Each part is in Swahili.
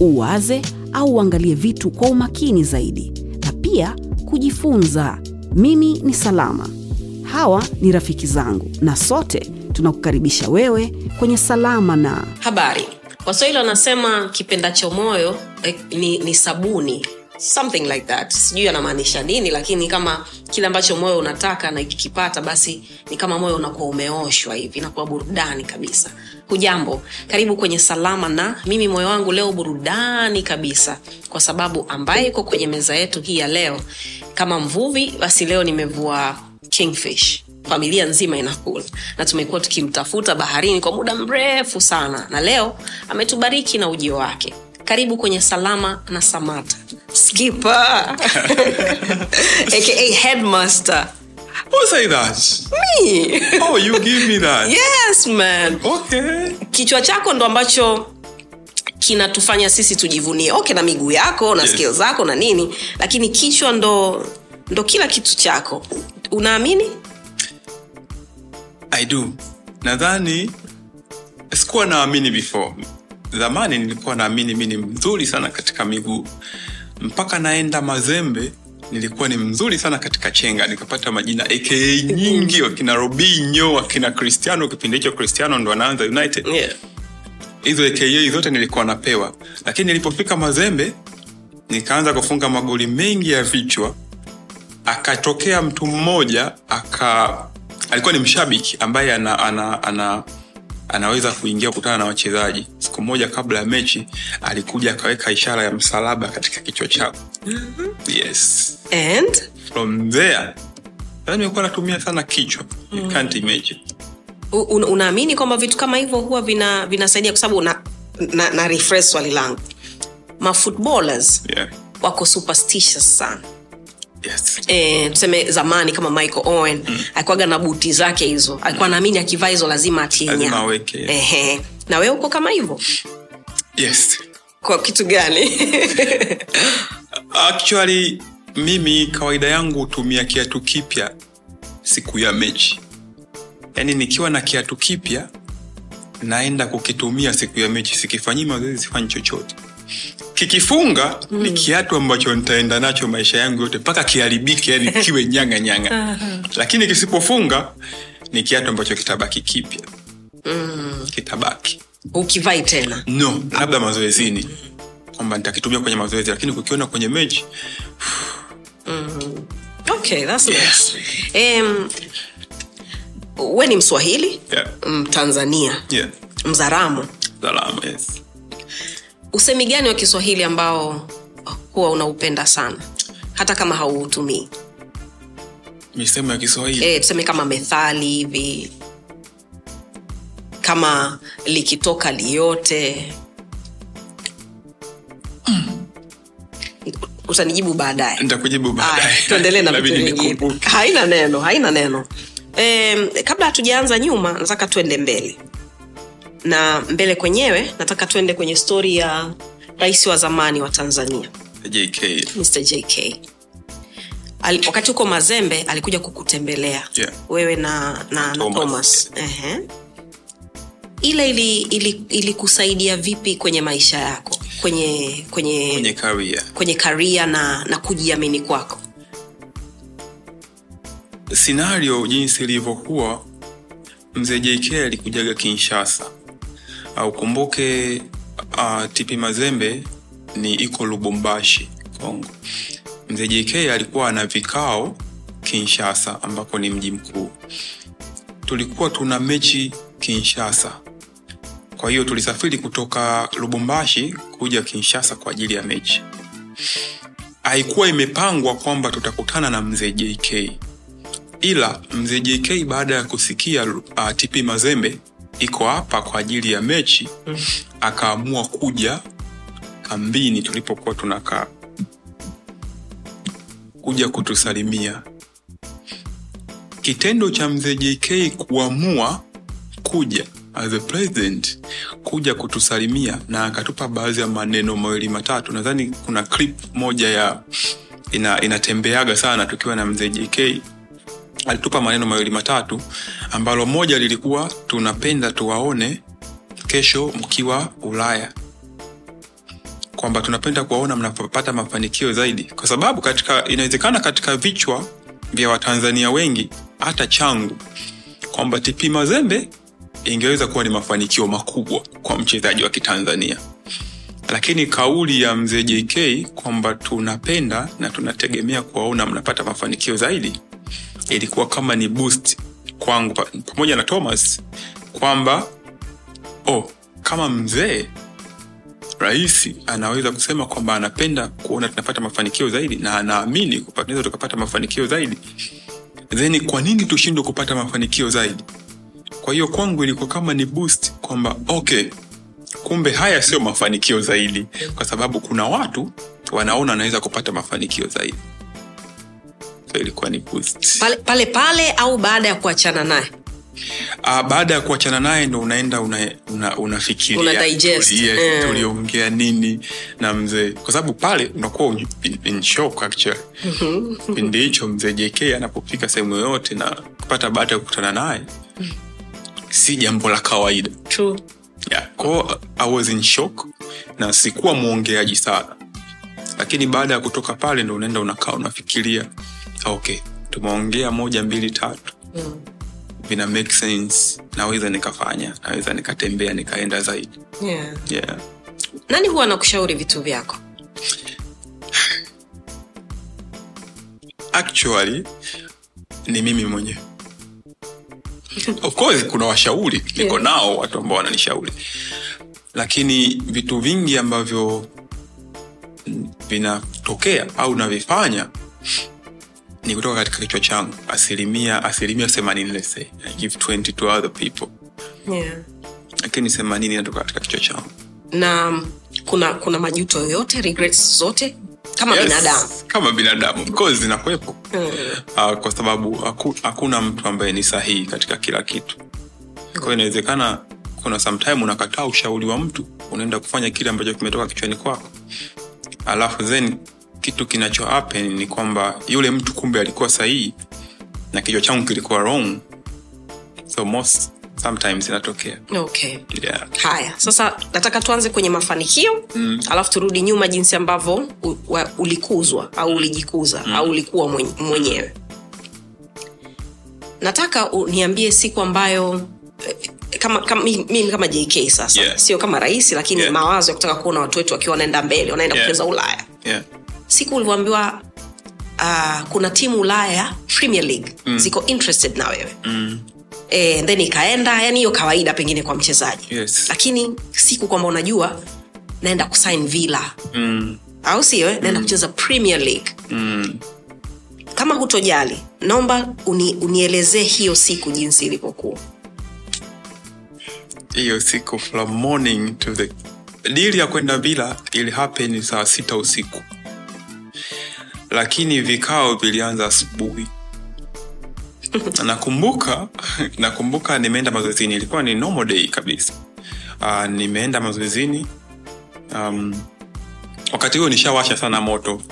uwaze au uangalie vitu kwa umakini zaidi, na pia kujifunza. Mimi ni Salama, hawa ni rafiki zangu, na sote tunakukaribisha wewe kwenye Salama na habari. Waswahili wanasema kipendacho moyo eh, ni, ni sabuni something like that. Sijui anamaanisha nini lakini kama kile ambacho moyo unataka na kikipata basi ni kama moyo unakuwa umeoshwa hivi inakuwa burudani kabisa. Hujambo karibu kwenye salama na mimi moyo wangu leo burudani kabisa. Kwa sababu ambaye iko kwenye meza yetu hii ya leo kama mvuvi basi leo nimevua kingfish. Familia nzima inakula. Na tumekuwa tukimtafuta baharini kwa muda mrefu sana. Na leo ametubariki na ujio wake karibu kwenye salama na samata skipper aka headmaster Who say that? me Oh, you give me that. yes man Okay. kichwa chako ndo ambacho kinatufanya sisi tujivunie okay na miguu yako na Yes. skill zako na nini lakini kichwa ndo ndo kila kitu chako unaamini I do. Nadhani sikuwa naamini before. Zamani nilikuwa naamini mi ni mzuri sana katika miguu, mpaka naenda Mazembe nilikuwa ni mzuri sana katika chenga, nikapata majina aka nyingi, wakina Robinho, wakina Cristiano. Kipindi hicho Cristiano ndo anaanza United. yeah. aka zote nilikuwa napewa lakini nilipofika mazembe nikaanza kufunga magoli mengi ya vichwa akatokea mtu mmoja aka alikuwa ni mshabiki ambaye ana, ana, ana, anaweza kuingia kukutana na wachezaji. Siku moja kabla ya mechi alikuja akaweka ishara ya msalaba katika kichwa yes. And? From there nimekuwa natumia sana kichwa. You can't imagine. Un, unaamini kwamba vitu kama hivyo huwa vina vinasaidia kwa sababu na, na, na refresh swali langu. Mafootballers yeah. wako superstitious sana yes. e, tuseme zamani kama michael owen mm. alikuwaga na buti zake hizo. Alikuwa naamini akivaa hizo lazima atinya. Na we uko kama hivyo? Yes. Kwa kitu gani? Actually mimi kawaida yangu hutumia kiatu kipya siku ya mechi. Yaani nikiwa na kiatu kipya naenda kukitumia siku ya mechi. Sikifanyii mazoezi sifanyi chochote kikifunga mm. ni kiatu ambacho nitaenda nacho maisha yangu yote mpaka kiharibike yani kiwe nyanga nyanga lakini kisipofunga ni kiatu ambacho kitabaki kipya mm. kitabaki ukivai tena no labda mazoezini kwamba nitakitumia kwenye mazoezi lakini kukiona kwenye mechi okay that's Yes. nice. um, we ni mswahili yeah. mtanzania yeah. mzaramo Zalama, yes. Usemi gani wa kiswahili ambao huwa unaupenda sana? Hata kama hauutumii. Misemo ya kiswahili? E, tuseme kama methali hivi. Kama likitoka liyote utanijibu baadaye. Nitakujibu baadaye. tuendelee na vitu vingine. haina neno haina neno. E, kabla hatujaanza nyuma nataka tuende mbele na mbele kwenyewe nataka tuende kwenye stori ya rais wa zamani wa tanzania JK. mr jk Al, wakati huko mazembe alikuja kukutembelea Yeah. wewe na, na, na Thomas. thomas. Ila ilikusaidia ili- ili vipi kwenye maisha yako? Kwenye kwenye kwenye karia, kwenye karia na, na kujiamini kwako? Sinario jinsi ilivyokuwa mzee jk alikujaga kinshasa au kumbuke uh, tipi mazembe ni iko lubumbashi kongo. Mzee jk alikuwa ana vikao kinshasa ambako ni mji mkuu. Tulikuwa tuna mechi kinshasa. Kwa hiyo tulisafiri kutoka lubumbashi kuja kinshasa kwa ajili ya mechi. Haikuwa imepangwa kwamba tutakutana na mzee jk ila mzee jk baada ya kusikia uh, tp mazembe iko hapa kwa ajili ya mechi. Akaamua kuja kambini tulipokuwa tunakaa. Kuja kutusalimia. Kitendo cha mzee jk kuamua kuja as a president kuja kutusalimia na akatupa baadhi ya maneno mawili matatu. Nadhani kuna clip moja ya ina, inatembeaga sana tukiwa na mzee jk alitupa maneno mawili matatu ambalo moja lilikuwa tunapenda tuwaone kesho mkiwa ulaya. Kwamba tunapenda kuwaona mnapopata mafanikio zaidi. Kwa sababu katika inawezekana katika vichwa vya watanzania wengi hata changu kwamba tp mazembe ingeweza kuwa ni mafanikio makubwa kwa mchezaji wa kitanzania. Lakini kauli ya mzee jk kwamba tunapenda na tunategemea kuwaona mnapata mafanikio zaidi ilikuwa kama ni boost kwangu pamoja na thomas kwamba oh, kama mzee rais anaweza kusema kwamba anapenda kuona tunapata mafanikio zaidi na anaamini tunaweza tukapata mafanikio zaidi. Then kwa nini tushindwe kupata mafanikio zaidi? Kwa hiyo kwangu ilikuwa kama ni boost kwamba okay kumbe haya sio mafanikio zaidi kwa sababu kuna watu wanaona anaweza kupata mafanikio zaidi so ilikuwa ni boost pale pale, pale au baada ya kuachana naye uh, baada ya kuachana naye ndo unaenda una, una, unafikiria Una digest. yes, Mm. tuliongea nini na mzee kwa sababu pale unakuwa in, in shock actually kipindi hicho mzee jk anapofika sehemu yoyote na kupata baada ya kukutana naye si jambo la kawaida True. yeah. ko i was in shock na sikuwa mwongeaji sana lakini baada ya kutoka pale ndo unaenda unakaa unafikiria okay tumeongea moja mbili tatu Mm. vina make sense naweza nikafanya naweza nikatembea nikaenda zaidi Yeah. yeah. nani huwa nakushauri vitu vyako actually ni mimi mwenyewe of course kuna washauri niko Yeah. nao watu ambao wananishauri lakini vitu vingi ambavyo vinatokea au navifanya ni kutoka katika kichwa changu asilimia asilimia themanini lese I give 20 to other people. Yeah. lakini themanini inatoka katika kichwa changu na kuna kuna majuto yoyote regrets zote kama Yes, binadamu. kama binadamu. Zinakuwepo. Mm. uh, kwa sababu hakuna mtu ambaye ni sahihi katika kila kitu. Kwa hiyo inawezekana kuna sometime unakataa ushauri wa mtu unaenda kufanya kile ambacho kimetoka kichwani kwako. Alafu then kitu kinacho happen ni kwamba yule mtu kumbe alikuwa sahihi na kichwa changu kilikuwa wrong so most sometimes inatokea okay yeah. haya sasa nataka tuanze kwenye mafanikio mm. alafu turudi nyuma jinsi ambavyo ulikuzwa au ulijikuza mm. au ulikuwa mwenyewe nataka niambie siku ambayo eh, kama, kama mimi kama jk sasa Yeah. sio kama rahisi lakini Yeah. mawazo ya kutaka kuona watu wetu wakiwa wanaenda mbele wanaenda Yeah. kucheza ulaya Yeah. Siku ulivyoambiwa uh, kuna timu ulaya premier league mm. ziko interested na wewe Mm. e, then ikaenda yani hiyo kawaida pengine kwa mchezaji Yes. lakini siku kwamba unajua naenda kusign villa Mm. au sio eh? naenda kucheza premier league Mm. kama hutojali naomba uni, unielezee hiyo siku jinsi ilivyokuwa hiyo siku from morning to the dili ya kwenda bila ili saa sita usiku lakini vikao vilianza asubuhi. Na nakumbuka nakumbuka nimeenda mazoezini. Ilikuwa ni normal day kabisa. Uh, nimeenda mazoezini. Um, wakati huo nishawasha sana moto.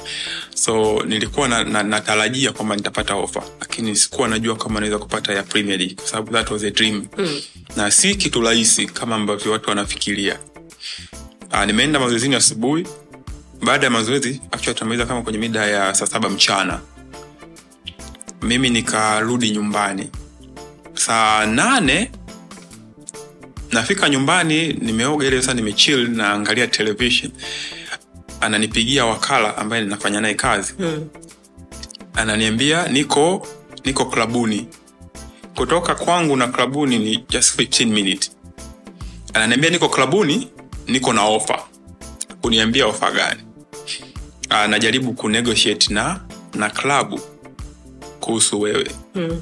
So nilikuwa na, na, natarajia kwamba nitapata ofa. Lakini sikuwa najua kama naweza kupata ya premier league kwa sababu that was a dream. Mm. na si kitu rahisi kama ambavyo watu wanafikiria. Uh, nimeenda mazoezini asubuhi baada ya mazoezi actually tumaliza kama kwenye mida ya saa saba mchana. Mimi nikarudi nyumbani. Saa nane nafika nyumbani nimeoga ile sasa nimechill naangalia television. Ananipigia wakala ambaye ninafanya naye kazi. Mm. ananiambia niko niko klabuni. Kutoka kwangu na klabuni ni just 15 minute ananiambia niko klabuni niko na ofa kuniambia ofa gani anajaribu kunegotiate na na klabu kuhusu wewe. Mm.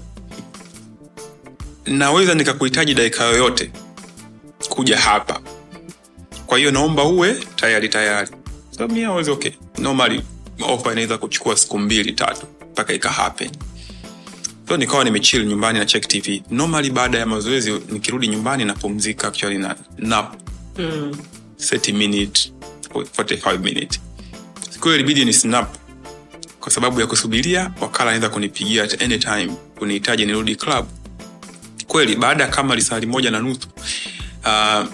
naweza nikakuhitaji dakika yoyote kuja hapa. Kwa hiyo naomba uwe tayari tayari. So me I okay. Normally offer inaweza kuchukua siku mbili tatu mpaka ika happen. So nikawa nimechill nyumbani na check tv normally baada ya mazoezi nikirudi nyumbani napumzika actually na nap. Mm. 30 minute 45 minute siku hiyo ilibidi ni snap kwa sababu ya kusubiria wakala anaweza kunipigia at kunihitaji nirudi club. Kweli baada ya kama lisali moja na nusu uh,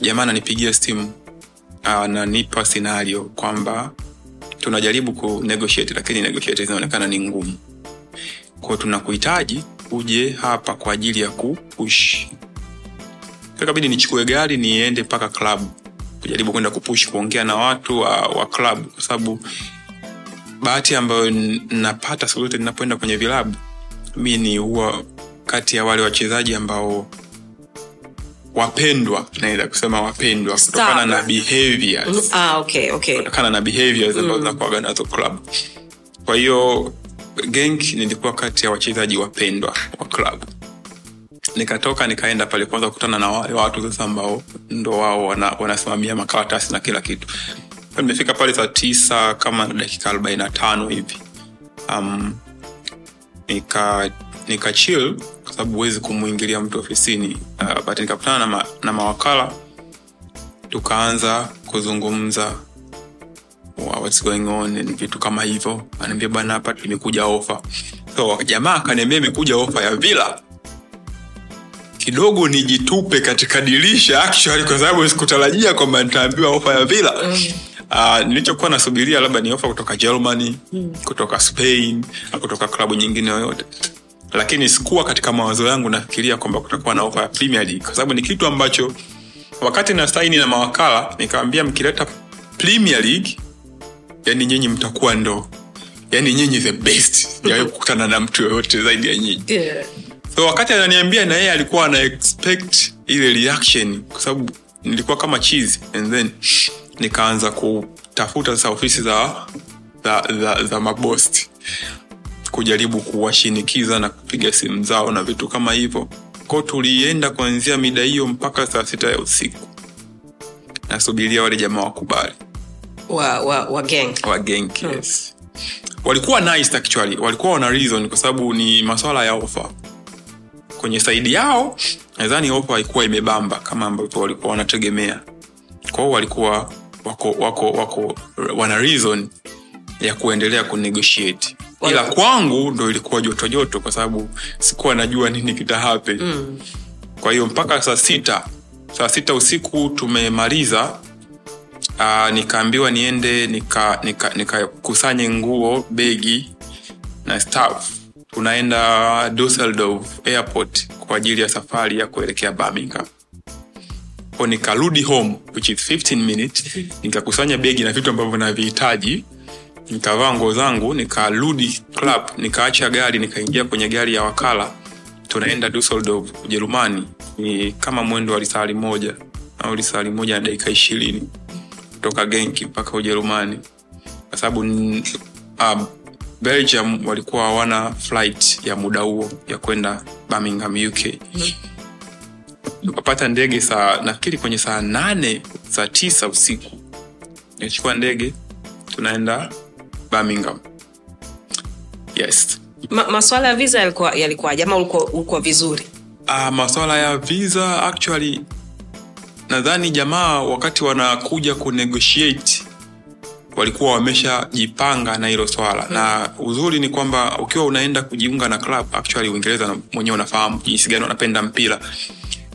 jamaa ananipigia simu uh, nanipa scenario kwamba tunajaribu ku negotiate lakini zinaonekana ni ngumu. Kwao tunakuhitaji uje hapa kwa ajili ya kupush ikabidi nichukue gari niende mpaka club kujaribu kwenda kupush kuongea na watu wa, wa club kwa sababu bahati ambayo napata siku zote ninapoenda kwenye vilabu mi ni huwa kati ya wale wachezaji ambao wapendwa naweza kusema wapendwa kutokana na behaviors Mm, ah, okay, okay. kutokana na behaviors ambazo zinakuwaga nazo club. Kwa hiyo genk nilikuwa kati ya wachezaji wapendwa wa club nikatoka nikaenda pale kwanza kukutana na wale watu sasa ambao ndo wao wana- wanasimamia makaratasi na kila kitu. Nimefika pale saa tisa kama dakika arobaini na tano hivi. Um, nika nika chill kwa sababu huwezi kumwingilia mtu ofisini. Uh, but nikakutana na, ma, na mawakala tukaanza kuzungumza what's going on? Vitu kama hivyo. Anaambia bwana hapa imekuja ofa. So jamaa akaniambia imekuja ofa ya vila kidogo nijitupe katika dirisha actually kwa sababu sikutarajia kwamba nitaambiwa ofa ya vila Uh, nilichokuwa nasubiria labda ni ofa kutoka germany mm. kutoka spain kutoka klabu nyingine yoyote. Lakini sikuwa katika mawazo yangu nafikiria kwamba kutakuwa na ofa ya premier league. Kwa sababu ni kitu ambacho wakati na saini na mawakala nikawambia mkileta premier league yani nyinyi mtakuwa ndo yani nyinyi the best. Jawai kukutana na mtu yoyote zaidi ya nyinyi. Yeah. So wakati ananiambia na yeye alikuwa ana expect ile reaction kwa sababu nilikuwa kama cheese and then nikaanza kutafuta sasa ofisi za za, za, za mabosti kujaribu kuwashinikiza na kupiga simu zao na vitu kama hivyo. Ko tulienda kuanzia mida hiyo mpaka saa sita ya usiku. Nasubiria wale jamaa wakubali. Wa, wa, wa gang. Wa Genk, yes. walikuwa nice actually. Walikuwa wana reason kwa sababu ni maswala ya ofa kwenye saidi yao nadhani opo haikuwa imebamba kama ambavyo walikuwa wanategemea. Kwao walikuwa wako wako wako wana reason ya kuendelea kunegotiate. Ila kwangu ndo ilikuwa joto joto kwa sababu sikuwa najua nini kitahape mm. kwa hiyo mpaka saa sita saa sita usiku tumemaliza uh, nikaambiwa niende nikakusanye nika, nika nguo begi na staff tunaenda Dusseldorf airport kwa ajili ya safari ya kuelekea Birmingham. Ko nikarudi home which is 15 minutes. Nikakusanya begi na vitu ambavyo navihitaji. Nikavaa nguo zangu nikarudi club nikaacha gari nikaingia kwenye gari ya wakala. Tunaenda Dusseldorf ujerumani. Ni kama mwendo wa lisali moja au lisali moja na dakika ishirini kutoka genki mpaka ujerumani. Kwa sababu uh, belgium walikuwa hawana flight ya muda huo ya kwenda birmingham uk tukapata ndege saa nafikiri kwenye saa nane saa tisa usiku. Nichukua ndege tunaenda birmingham. Yes. Ma, maswala ya visa yalikuwa yalikuwaje? Ama ulikuwa vizuri? Uh, maswala ya visa actually nadhani jamaa wakati wanakuja kunegotiate walikuwa wameshajipanga na hilo swala. Mm. na uzuri ni kwamba ukiwa unaenda kujiunga na club actually uingereza mwenyewe unafahamu jinsi gani wanapenda mpira.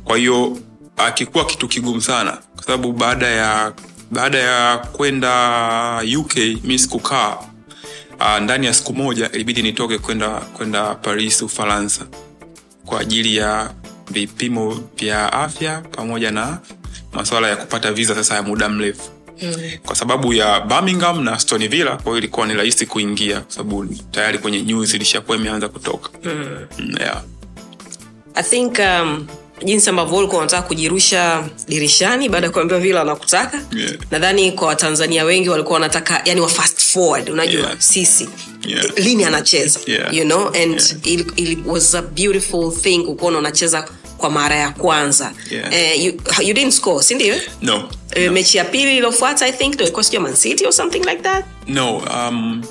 Kwa hiyo akikuwa kitu kigumu sana. Kwa sababu baada ya baada ya kwenda uk mi sikukaa. Uh, ndani ya siku moja ilibidi nitoke kwenda kwenda paris ufaransa. Kwa ajili ya vipimo vya afya pamoja na masuala ya kupata visa sasa ya muda mrefu mm. kwa sababu ya birmingham na stony villa kwa hiyo ilikuwa ni rahisi kuingia kwa sababu tayari kwenye news ilishakuwa imeanza kutoka Mm. Mm, yeah. i think um, jinsi ambavyo ulikuwa unataka kujirusha dirishani baada ya kuambiwa vile wanakutaka Yeah. nadhani kwa watanzania wengi walikuwa wanataka yani wa fast forward unajua Yeah. sisi Yeah. lini anacheza Yeah. you know and Yeah. it, it was a beautiful thing ukuona unacheza kwa mara ya kwanza. Yeah. eh, you, you didn't score sindio no. Eh, mechi ya pili iliyofuata i think ndo ilikuwa sijua Man or something like that? No um,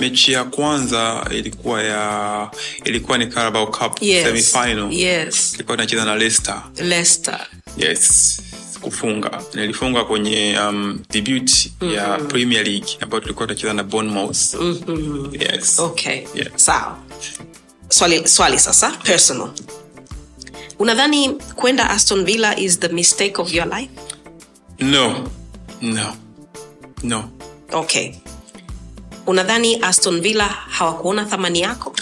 mechi ya kwanza ilikuwa ya ilikuwa ni Carabao Cup yes. semifinal. Yes. Ilikuwa tunacheza na Leicester. Leicester. Yes. Kufunga. Nilifunga kwenye um, debut ya Premier League ambayo tulikuwa tunacheza na Bournemouth. Yes. Okay. Yeah. sawa. Swali, swali sasa personal unadhani kwenda aston villa is the mistake of your life? No. No. No. Okay. Unadhani aston villa hawakuona thamani yako?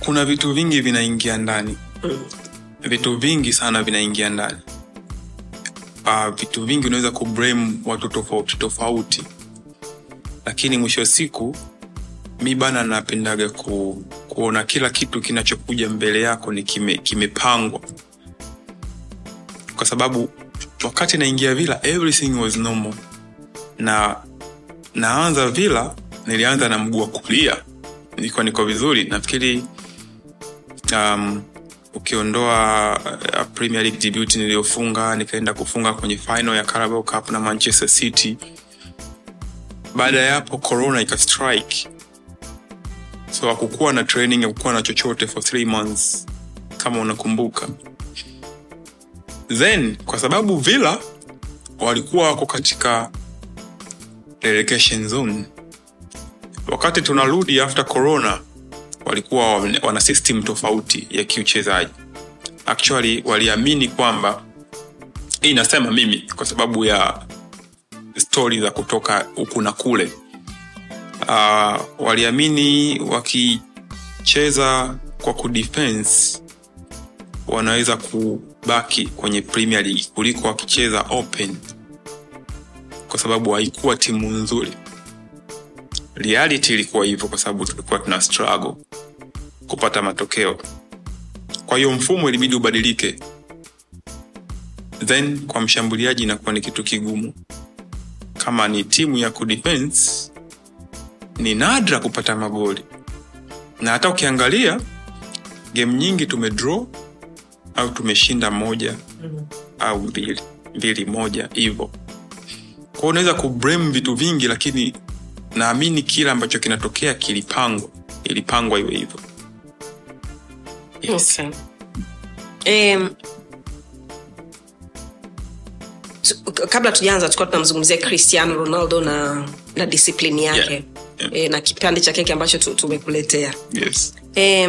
Kuna vitu vingi vinaingia ndani. Vitu vingi sana vinaingia ndani. Uh, vitu vingi unaweza kublame watu tofauti tofauti. Lakini mwisho wa siku mi bana napendaga ku, kuona kila kitu kinachokuja mbele yako ni kime- kimepangwa. Kwa sababu wakati naingia vila everything was normal. Na naanza vila nilianza na mguu wa kulia. Nilikuwa niko vizuri. Nafikiri um, ukiondoa uh, premier league debut niliyofunga nikaenda kufunga kwenye final ya carabao cup na manchester city. Baada ya hapo corona ikastrike so hakukuwa na training hakukuwa na chochote for three months kama unakumbuka. Then kwa sababu villa walikuwa wako katika relocation zone. Wakati tunarudi after corona walikuwa wana- wana system tofauti ya kiuchezaji. Actually waliamini kwamba hii nasema mimi kwa sababu ya stori za kutoka huku na kule uh, waliamini wakicheza kwa kudefense wanaweza kubaki kwenye premier league kuliko wakicheza open kwa sababu haikuwa timu nzuri. Reality ilikuwa hivyo kwa sababu tulikuwa tuna struggle kupata matokeo. Kwa hiyo mfumo ilibidi ubadilike. Then kwa mshambuliaji inakuwa ni kitu kigumu. Kama ni timu ya kudefense ni nadra kupata magoli na hata ukiangalia game nyingi tumedraw au tumeshinda moja au mbili mbili moja hivo kwao unaweza kublame vitu vingi lakini naamini kile ambacho kinatokea kilipangwa ilipangwa iwe hivyo yes. Okay. Um, kabla tujaanza tulikuwa tunamzungumzia cristiano ronaldo na na disiplini yake Yeah. Yeah. E, na kipande cha keki ambacho tumekuletea Yes. e,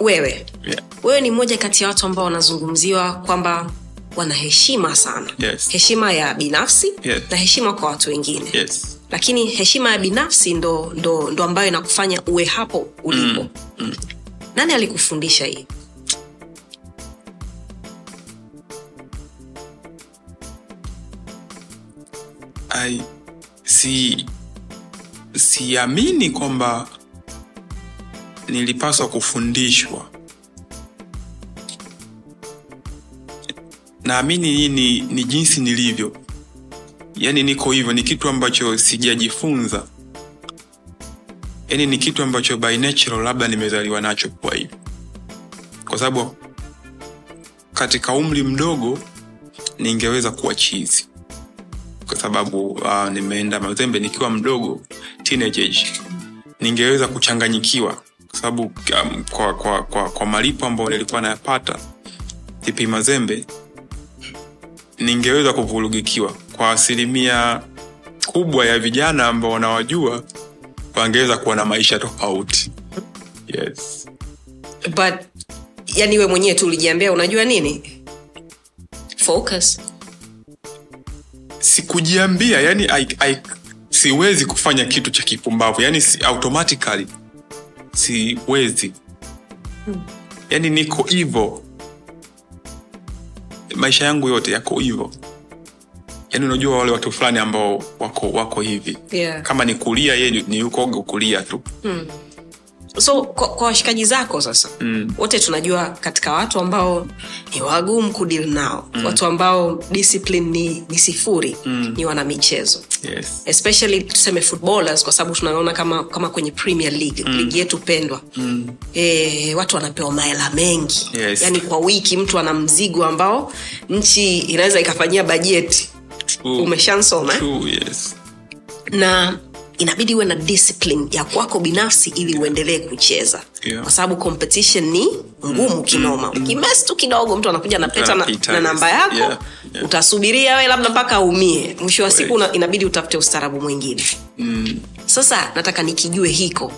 wewe Yeah. wewe ni mmoja kati ya watu ambao wanazungumziwa kwamba wana heshima sana Yes. heshima ya binafsi Yes. na heshima kwa watu wengine Yes. lakini heshima ya binafsi ndo, ndo, ndo ambayo inakufanya uwe hapo ulipo Mm, nani alikufundisha hii I, si siamini kwamba nilipaswa kufundishwa. Naamini hii ni, ni jinsi nilivyo. Yaani niko hivyo ni kitu ambacho sijajifunza. Yaani ni kitu ambacho by natural labda nimezaliwa nacho kwa hivi. Kwa sababu katika umri mdogo ningeweza kuwa chizi kwa sababu uh, nimeenda mazembe nikiwa mdogo teenage age ningeweza kuchanganyikiwa kwa sababu um, kwa, kwa, kwa, kwa malipo ambayo nilikuwa nayapata tipi mazembe ningeweza kuvurugikiwa. Kwa asilimia kubwa ya vijana ambao wanawajua wangeweza kuwa na maisha tofauti. Yes. but yani we mwenyewe tu ulijiambia unajua nini? Focus sikujiambia yani I, I, siwezi kufanya kitu cha kipumbavu yani si, automatically siwezi. Yani niko hivo. Maisha yangu yote yako hivo. Yani unajua wale watu fulani ambao wako wako hivi. Yeah. kama ni kulia ye ni- yuko kulia tu. Hmm. So kwa, kwa washikaji zako sasa mm. wote tunajua katika watu ambao ni wagumu kudil nao mm. watu ambao discipline ni, ni sifuri mm. ni wana michezo yes. especially tuseme footballers kwa sababu tunaona kama kama kwenye premier league mm. ligi yetu pendwa mm. e, watu wanapewa mahela mengi Yes. yani kwa wiki mtu ana mzigo ambao nchi inaweza ikafanyia bajeti umeshansoma eh? True, yes. na inabidi uwe na discipline ya kwako binafsi ili uendelee kucheza. Yeah. kwa sababu competition ni ngumu kinoma. Ukimes tu kidogo mtu anakuja na peta na, na namba yako Yeah, yeah. utasubiria we labda mpaka aumie. Mwisho wa siku inabidi utafute ustaarabu mwingine. Mm. sasa nataka nikijue hiko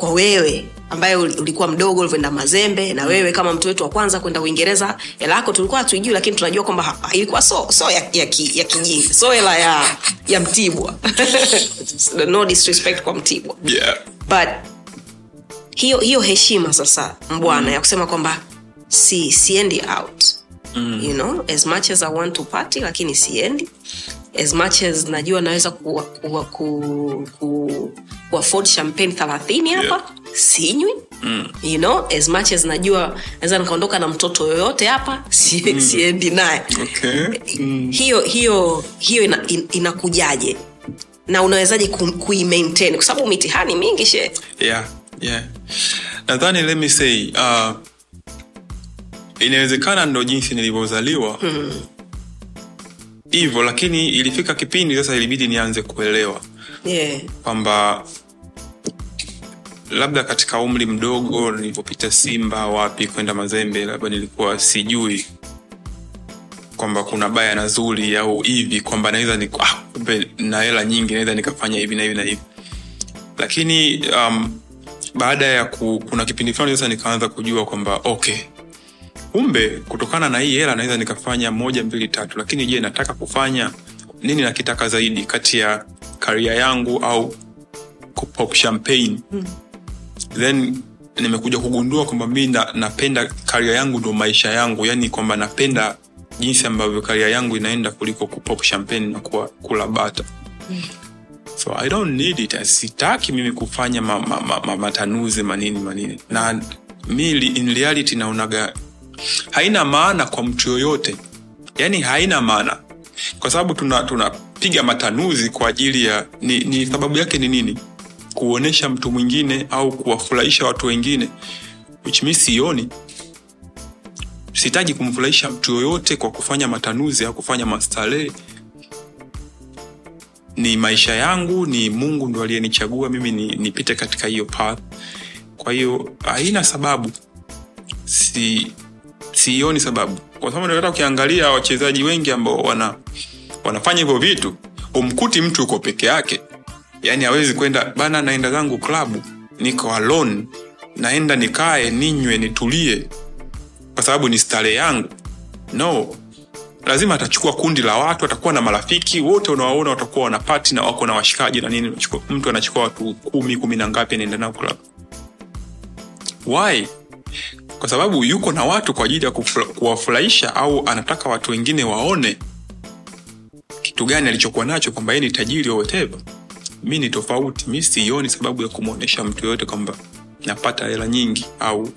kwa wewe ambaye ulikuwa mdogo ulivyoenda mazembe na wewe kama mtu wetu wa kwanza kwenda uingereza hela yako tulikuwa hatuijui lakini tunajua kwamba hapa ilikuwa so, so ya, ya, ki, ya kijini so hela ya, ya mtibwa no disrespect kwa mtibwa Yeah. but hiyo hiyo heshima sasa mbwana mm. ya kusema kwamba si siendi out mm. you know as much as i want to party lakini siendi as much as najua naweza ku, ku, ku, ku, ku afford champagne thelathini hapa Yeah. sinywi mm. you know as much as najua naweza nikaondoka na mtoto yoyote hapa si, mm. siendi naye Okay. Mm. hiyo hiyo hiyo ina, in, inakujaje na unawezaje ku- kwa sababu mitihani mingi she yeah, yeah. nadhani let me say uh, inawezekana ndo jinsi nilivyozaliwa. Hivyo lakini ilifika kipindi sasa ilibidi nianze kuelewa. Yeah. kwamba labda katika umri mdogo nilivyopita simba wapi kwenda mazembe labda nilikuwa sijui kwamba kuna baya na zuri au hivi kwamba naweza ni ah, kumbe na hela nyingi naweza nikafanya hivi na hivi na hivi. Lakini um, baada ya ku, kuna kipindi fulani sasa nikaanza kujua kwamba okay kumbe kutokana na hii hela naweza nikafanya moja mbili tatu. Lakini je nataka kufanya nini nakitaka zaidi kati ya karia yangu au kupop champagne? Mm. then nimekuja kugundua kwamba mi na, napenda karia yangu ndo maisha yangu. Yani kwamba napenda jinsi ambavyo karia yangu inaenda kuliko kupop champagne na kuwa, kula bata. Mm. so i don't need it. Sitaki mimi kufanya ma, ma, ma, ma, matanuzi manini manini. Na mi in reality naonaga haina maana kwa mtu yoyote. Yani haina maana. Kwa sababu tunapiga tuna matanuzi kwa ajili ya ni, ni sababu yake ni nini? Kuonyesha mtu mwingine au kuwafurahisha watu wengine which sioni. Sihitaji kumfurahisha mtu yoyote kwa kufanya matanuzi au kufanya mastarehe. Ni maisha yangu ni mungu ndo aliyenichagua mimi nipite katika hiyo path. Kwa hiyo haina sababu. Si sioni sababu. Kwa sababu hata ukiangalia wachezaji wengi ambao wana wanafanya hivyo vitu umkuti mtu uko peke yake. Yani hawezi kwenda bana naenda zangu klabu niko alone naenda nikae ninywe nitulie kwa sababu ni starehe yangu. No. Lazima atachukua kundi la watu atakuwa na marafiki wote unawaona watakuwa wanapati na wako na washikaji na nini mtu anachukua watu kumi kumi na ngapi anaenda nao klabu. Why kwa sababu yuko na watu kwa ajili ya kuwafurahisha au anataka watu wengine waone kitu gani alichokuwa nacho kwamba yeye ni tajiri au whatever. Mi ni tofauti mi sioni sababu ya kumwonyesha mtu yoyote kwamba napata hela nyingi au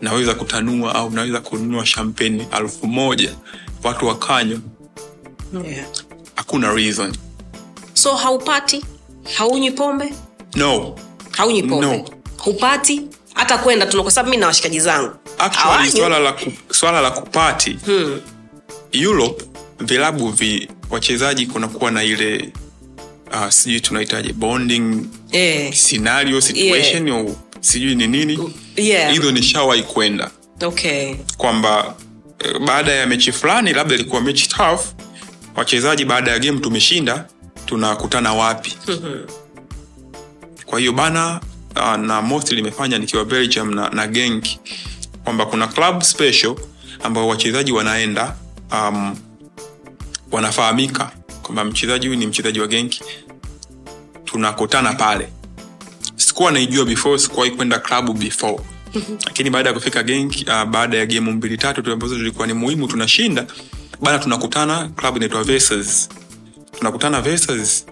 naweza kutanua au naweza kununua shampeni alfu moja. Watu wakanywa yeah. reason. So haupati? Haunywi pombe? No. Haunywi pombe? No. hupati hata kwenda tuna kwa sababu mi na washikaji zangu actually swala la, ku, swala la kupati hmm. europe vilabu vi wachezaji kunakuwa na ile uh, sijui tunahitaji bonding yeah. scenario situation au sijui ni nini. Yeah. hizo nishawahi kwenda. Okay. Kwamba eh, baada ya mechi fulani labda ilikuwa mechi tough wachezaji baada ya game tumeshinda tunakutana wapi? Kwa hiyo bana uh, na mostly limefanya nikiwa belgium na, na genk kwamba kuna club special ambao wachezaji wanaenda um, wanafahamika kwamba mchezaji huyu ni mchezaji wa genki. Tunakutana pale. Sikuwa naijua before sikuwahi kwenda klabu before. Lakini baada ya kufika genki uh, baada ya gemu mbili tatu tu ambazo tulikuwa ni muhimu tunashinda. Bana tunakutana klabu inaitwa Versus. tunakutana Versus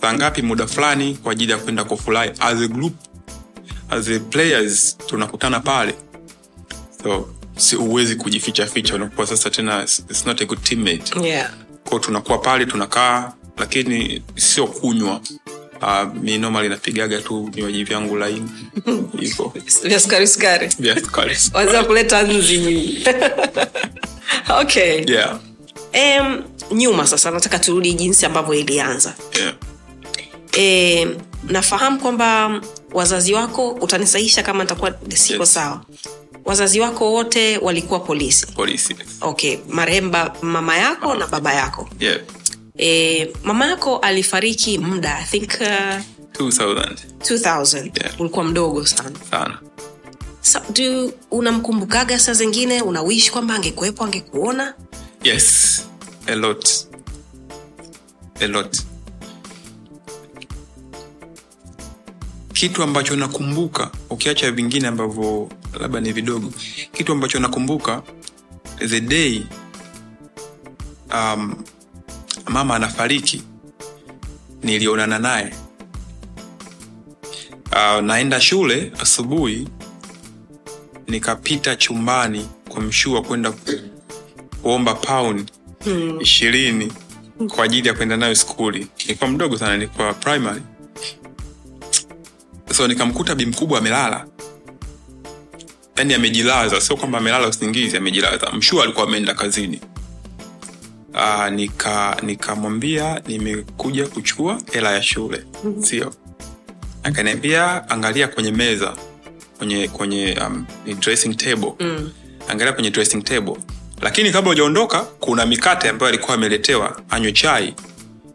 saa ngapi? Muda fulani kwa ajili ya kwenda kufurahi as a group as a players tunakutana pale so si uwezi kujificha ficha unakuwa sasa tena it's not a good teammate. Yeah. kwao tunakuwa pale tunakaa lakini sio kunywa. Uh, mi normally napigaga tu vinywaji vyangu laini. Hivo vya sukari sukari. Vya sukari. waweza kuleta nzi. Okay. Yeah, nyuma sasa nataka turudi jinsi ambavyo ilianza. Yeah. e, nafahamu kwamba wazazi wako utanisaisha kama nitakuwa siko Yes. sawa wazazi wako wote walikuwa polisi? Polisi. Okay marehemu mama yako na baba yako? Yeah. e, mama yako alifariki muda i think uh, 2000 2000 Yeah. ulikuwa mdogo sana. Sana. So, do unamkumbukaga saa zingine? Unawishi kwamba angekuwepo angekuona? Yes. A lot. A lot kitu ambacho nakumbuka ukiacha vingine ambavyo labda ni vidogo kitu ambacho nakumbuka the day um, mama anafariki nilionana naye. Uh, naenda shule asubuhi nikapita chumbani kwa mshua kwenda kuomba pound ishirini kwa ajili ya kwenda nayo skuli. Nilikuwa mdogo sana nilikuwa primary so nikamkuta bi mkubwa amelala. Yani amejilaza sio kwamba amelala usingizi amejilaza. Mshua alikuwa ameenda kazini. Aa, nika nikamwambia nimekuja kuchukua hela ya shule. Sio. Akaniambia angalia kwenye meza kwenye kwenye um, dressing table. Mm. angalia kwenye dressing table. Lakini kabla hujaondoka kuna mikate ambayo alikuwa ameletewa anywe chai.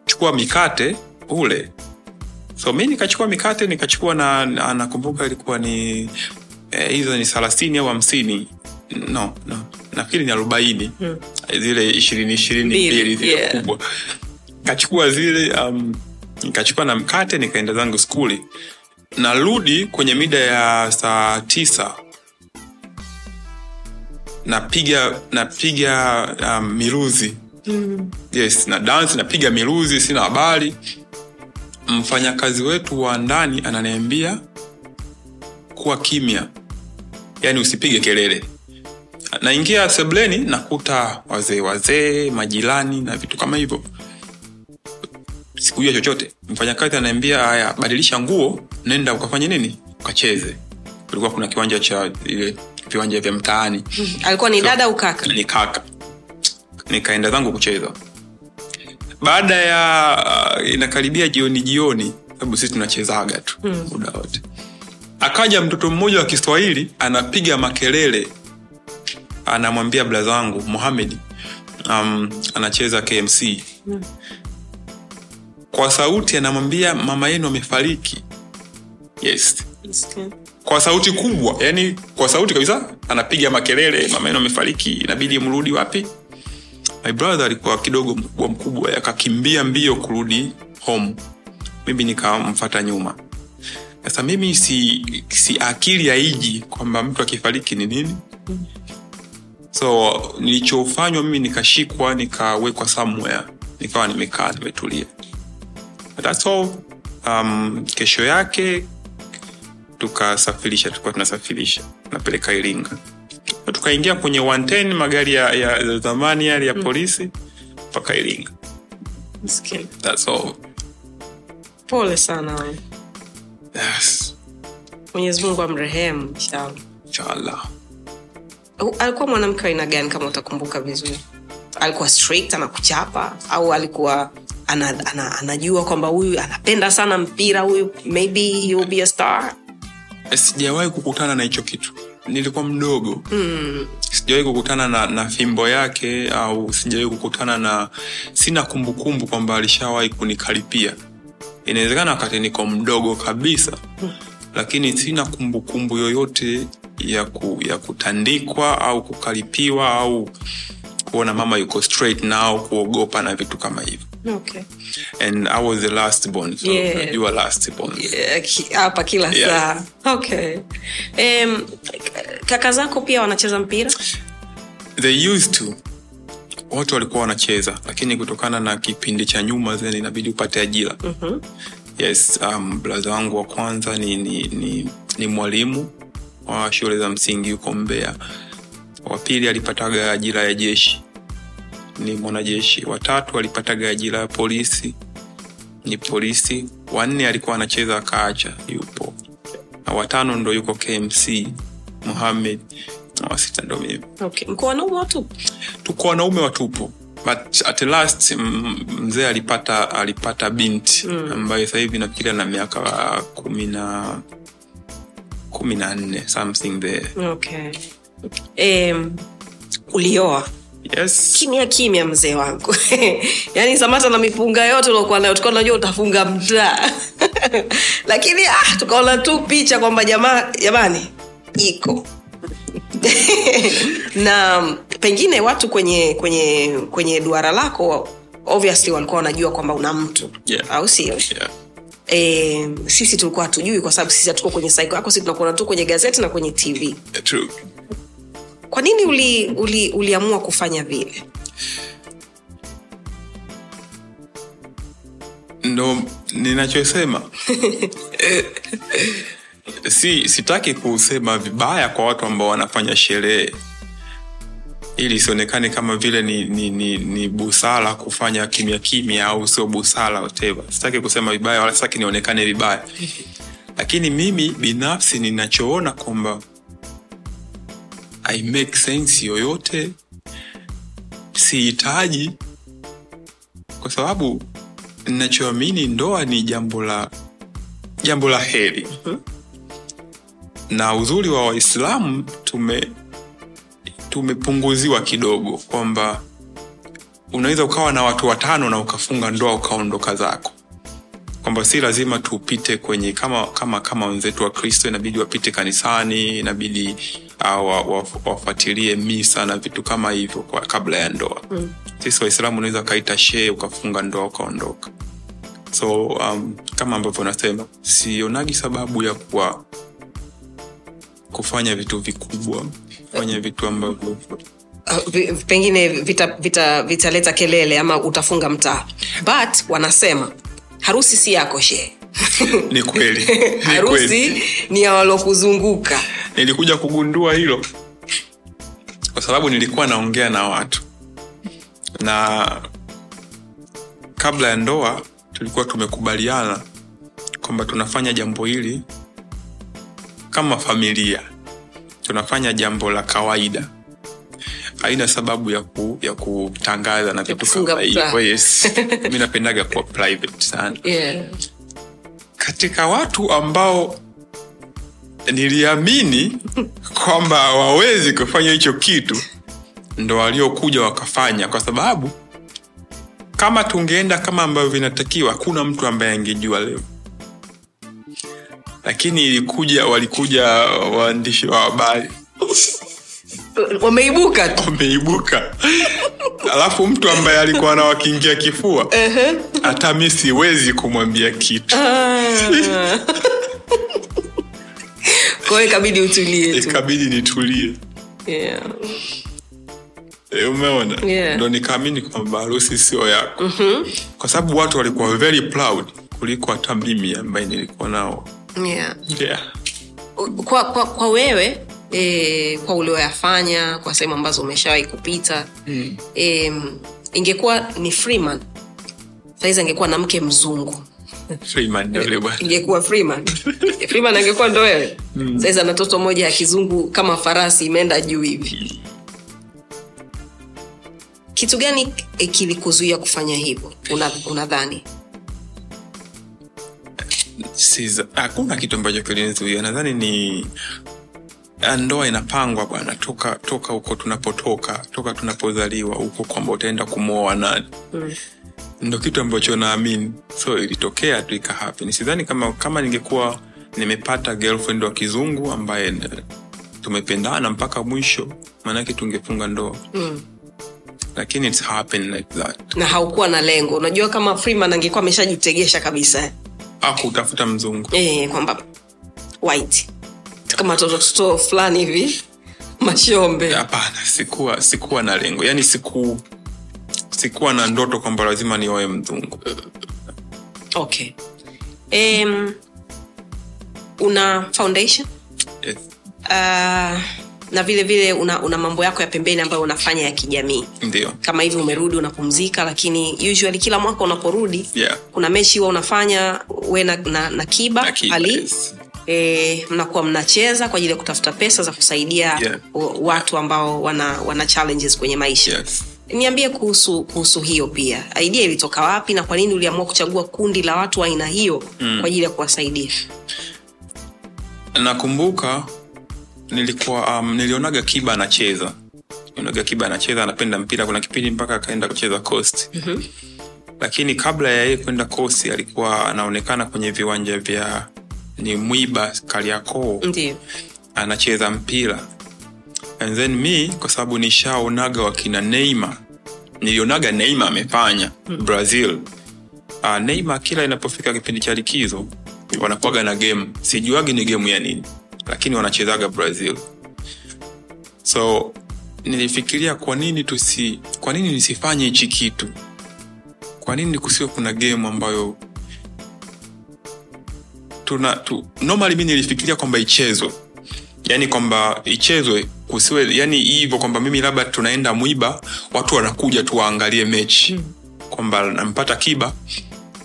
Chukua mikate ule so mi nikachukua mikate nikachukua na, na nakumbuka ilikuwa ni eh, hizo ni thelathini au hamsini. No no nafikiri ni arobaini. Hmm. zile ishirini ishirini mbili zile yeah. kubwa. Kachukua zile um, nikachukua na mkate nikaenda zangu skuli. Narudi kwenye mida ya saa tisa. Napiga napiga um, miruzi. Mm. yes na dance napiga miruzi sina habari mfanyakazi wetu wa ndani ananiambia kuwa kimya. Yaani usipige kelele. Naingia sebleni nakuta wazee wazee majirani na vitu kama hivyo. Sikujua chochote. Mfanyakazi anaambia haya badilisha nguo nenda ukafanye nini? Ukacheze. Kulikuwa kuna kiwanja cha ile viwanja vya mtaani. Alikuwa ni dada au kaka? ni kaka. Nikaenda zangu kucheza baada ya uh, inakaribia jioni jioni sababu sisi tunachezaga tu Mm. muda wote. Akaja mtoto mmoja wa kiswahili anapiga makelele. Anamwambia blaza wangu muhamedi um, anacheza kmc Mm. kwa sauti anamwambia mama yenu amefariki. Yes. Kwa sauti kubwa yani kwa sauti kabisa anapiga makelele mama yenu amefariki inabidi mrudi wapi my brother alikuwa kidogo mkubwa mkubwa akakimbia mbio kurudi home. Mimi nikamfata nyuma. Sasa mimi si, si akili aiji kwamba mtu akifariki ni nini. So nilichofanywa mimi nikashikwa nikawekwa somewhere nikawa nimekaa nimetulia. Um, kesho yake tukasafirisha tulikuwa tunasafirisha napeleka iringa tukaingia kwenye 110 magari ya, ya, ya zamani yale ya polisi mpaka iringa. That's all. pole sana. Yes. mwenyezi mungu amrehemu inshallah Inshallah. Alikuwa mwanamke wa aina gani kama utakumbuka vizuri alikuwa straight anakuchapa au alikuwa ana, ana, anajua kwamba huyu anapenda sana mpira huyu maybe he will be a star sijawahi kukutana na hicho kitu nilikuwa mdogo. Mm. sijawahi kukutana na, na fimbo yake au sijawahi kukutana na sina kumbukumbu kwamba alishawahi kunikaripia. Inawezekana wakati niko mdogo kabisa lakini sina kumbukumbu yoyote ya, ku, ya kutandikwa au kukaripiwa au kuona mama yuko straight nao kuogopa na vitu kama hivyo okay. and i was the last born so Yeah. najua last born Yeah, hapa kila Yeah. saa okay. um, kaka zako pia wanacheza mpira they used to watu walikuwa wanacheza lakini kutokana na kipindi cha nyuma then inabidi upate ajira Mhm. yes um, blaza wangu wa kwanza ni, ni, ni, ni mwalimu wa shule za msingi huko mbea Wa pili alipataga ajira ya jeshi, ni mwanajeshi. Watatu alipataga ajira ya polisi, ni polisi. Wanne alikuwa anacheza akaacha, yupo. Na watano ndo yuko KMC, Muhamed. Na wasita ndo mimi. okay. mko wanaume watu Tuko wanaume watupu but at last mzee alipata alipata binti mm. ambayo sahivi hivi nafikiria na miaka kumi na kumi na nne something there okay. Um, ulioa yes. Kimya kimya mzee wangu. Yaani samata na mipunga yote uliokuwa nayo tukawa najua utafunga mtaa. Lakini ah, tukaona tu picha kwamba jamaa jamani iko. Na pengine watu kwenye kwenye kwenye duara lako obviously walikuwa wanajua kwamba una mtu. Yeah. au sio? Yeah. e, sisi tulikuwa hatujui kwa sababu sisi hatuko kwenye saiko yako si tunakuona tu kwenye gazeti na kwenye tv True. Kwa nini uli, uli, uliamua kufanya vile? Ndo ninachosema. Si sitaki kusema vibaya kwa watu ambao wanafanya sherehe. Ili isionekane kama vile ni, ni, ni, ni busara kufanya kimya kimya au sio busara whatever. sitaki kusema vibaya wala sitaki nionekane vibaya. Lakini mimi binafsi ninachoona kwamba I make sense yoyote sihitaji kwa sababu ninachoamini ndoa ni jambo la jambo la heri. Na uzuri wa waislamu tume tumepunguziwa kidogo kwamba unaweza ukawa na watu watano na ukafunga ndoa ukaondoka zako kwamba si lazima tupite kwenye kama kama kama wenzetu wa kristo inabidi wapite kanisani inabidi uh, wa, wa, wafuatilie misa na vitu kama hivyo kabla ya ndoa. Mm. sisi waislamu unaweza ukaita shee ukafunga ndoa ukaondoka. So um, kama ambavyo nasema sionagi sababu ya kuwa kufanya vitu vikubwa kufanya vitu ambavyo Uh, pengine vitaleta vita, vita kelele ama utafunga mtaa. But wanasema harusi si yako shee ni kweli ni kweli. harusi ni ya walokuzunguka. Nilikuja kugundua hilo kwa sababu nilikuwa naongea na watu. Na kabla ya ndoa tulikuwa tumekubaliana kwamba tunafanya jambo hili kama familia. Tunafanya jambo la kawaida haina sababu ya, ku, ya kutangaza na vitu kama hivyo yes. mi napendaga kuwa private sana. Yeah. katika watu ambao niliamini kwamba wawezi kufanya hicho kitu ndo waliokuja wakafanya. Kwa sababu kama tungeenda kama ambavyo vinatakiwa hakuna mtu ambaye angejua leo. Lakini ilikuja walikuja waandishi wa habari wameibuka tu wameibuka alafu mtu ambaye alikuwa anawakingia kifua hata mi siwezi kumwambia kitu kwa hiyo ikabidi utulie ikabidi nitulie yeah. E, umeona Yeah. ndo nikaamini kwamba harusi sio yako mm-hmm. kwa sababu watu walikuwa very proud kuliko hata mimi ambaye nilikuwa nao Yeah. yeah. kwa, kwa, kwa wewe e, kwa ulioyafanya kwa sehemu ambazo umeshawahi kupita. Mm. e, ingekuwa ni freeman. Saizi angekuwa na mke mzungu. Ingekuwa freeman. Freeman angekuwa ndo wewe mm. saizi ana toto moja ya kizungu kama farasi imeenda juu hivi. Kitu gani e, kilikuzuia kufanya hivyo? Una- unadhani? Una hakuna kitu ambacho kilinizuia. Nadhani ni ndoa inapangwa bwana toka toka huko tunapotoka toka tunapozaliwa huko kwamba utaenda kumwoa nani. Mm. ndo kitu ambacho naamini. So ilitokea tu ikahappen sidhani kama kama ningekuwa nimepata girlfriend wa kizungu ambaye tumependana mpaka mwisho maanake tungefunga ndoa. Mm. lakini it's happened like that. Na haukuwa na lengo. Unajua kama freeman angekuwa ameshajitegesha kabisa. Akutafuta mzungu. E, kwamba white kama totototo fulani hivi mashombe. Hapana sikuwa sikuwa na lengo. Yani siku sikuwa na ndoto kwamba lazima nioe mzungu. Okay. Um, una foundation? Yes. uh, na vile vile una, una mambo yako ya pembeni ambayo unafanya ya kijamii. Ndio. Kama hivi umerudi unapumzika lakini usually kila mwaka unaporudi Yeah. kuna mechi huwa unafanya we na, na, na kiba, Na Kiba, ali. yes. E, mnakuwa mnacheza kwa ajili ya kutafuta pesa za kusaidia Yeah. watu ambao wana, wana challenges kwenye maisha yes. niambie kuhusu kuhusu hiyo pia idea ilitoka wapi na kwa nini uliamua kuchagua kundi la watu wa aina hiyo mm. kwa ajili ya kuwasaidia nakumbuka nilikuwa um, nilionaga kiba anacheza nilionaga kiba anacheza anapenda mpira kuna kipindi mpaka akaenda kucheza coast mm-hmm. lakini kabla ya yeye kwenda kosi alikuwa anaonekana kwenye viwanja vya ni mwiba kariakoo. Ndio. Anacheza mpira. And then mi kwa sababu nishaonaga wakina neima nilionaga neima amefanya mm. brazil. Uh, neima kila inapofika kipindi cha likizo wanakuaga na game. Sijuagi ni gemu ya nini lakini wanachezaga brazil. So nilifikiria kwa nini tusi kwa nini nisifanye hichi kitu? Kwa nini kusiwe kuna game ambayo tuna tu, normally mi nilifikiria kwamba ichezwe yani kwamba ichezwe kusiwe yani hivyo kwamba mimi labda tunaenda mwiba watu wanakuja tu waangalie mechi mm. kwamba nampata kiba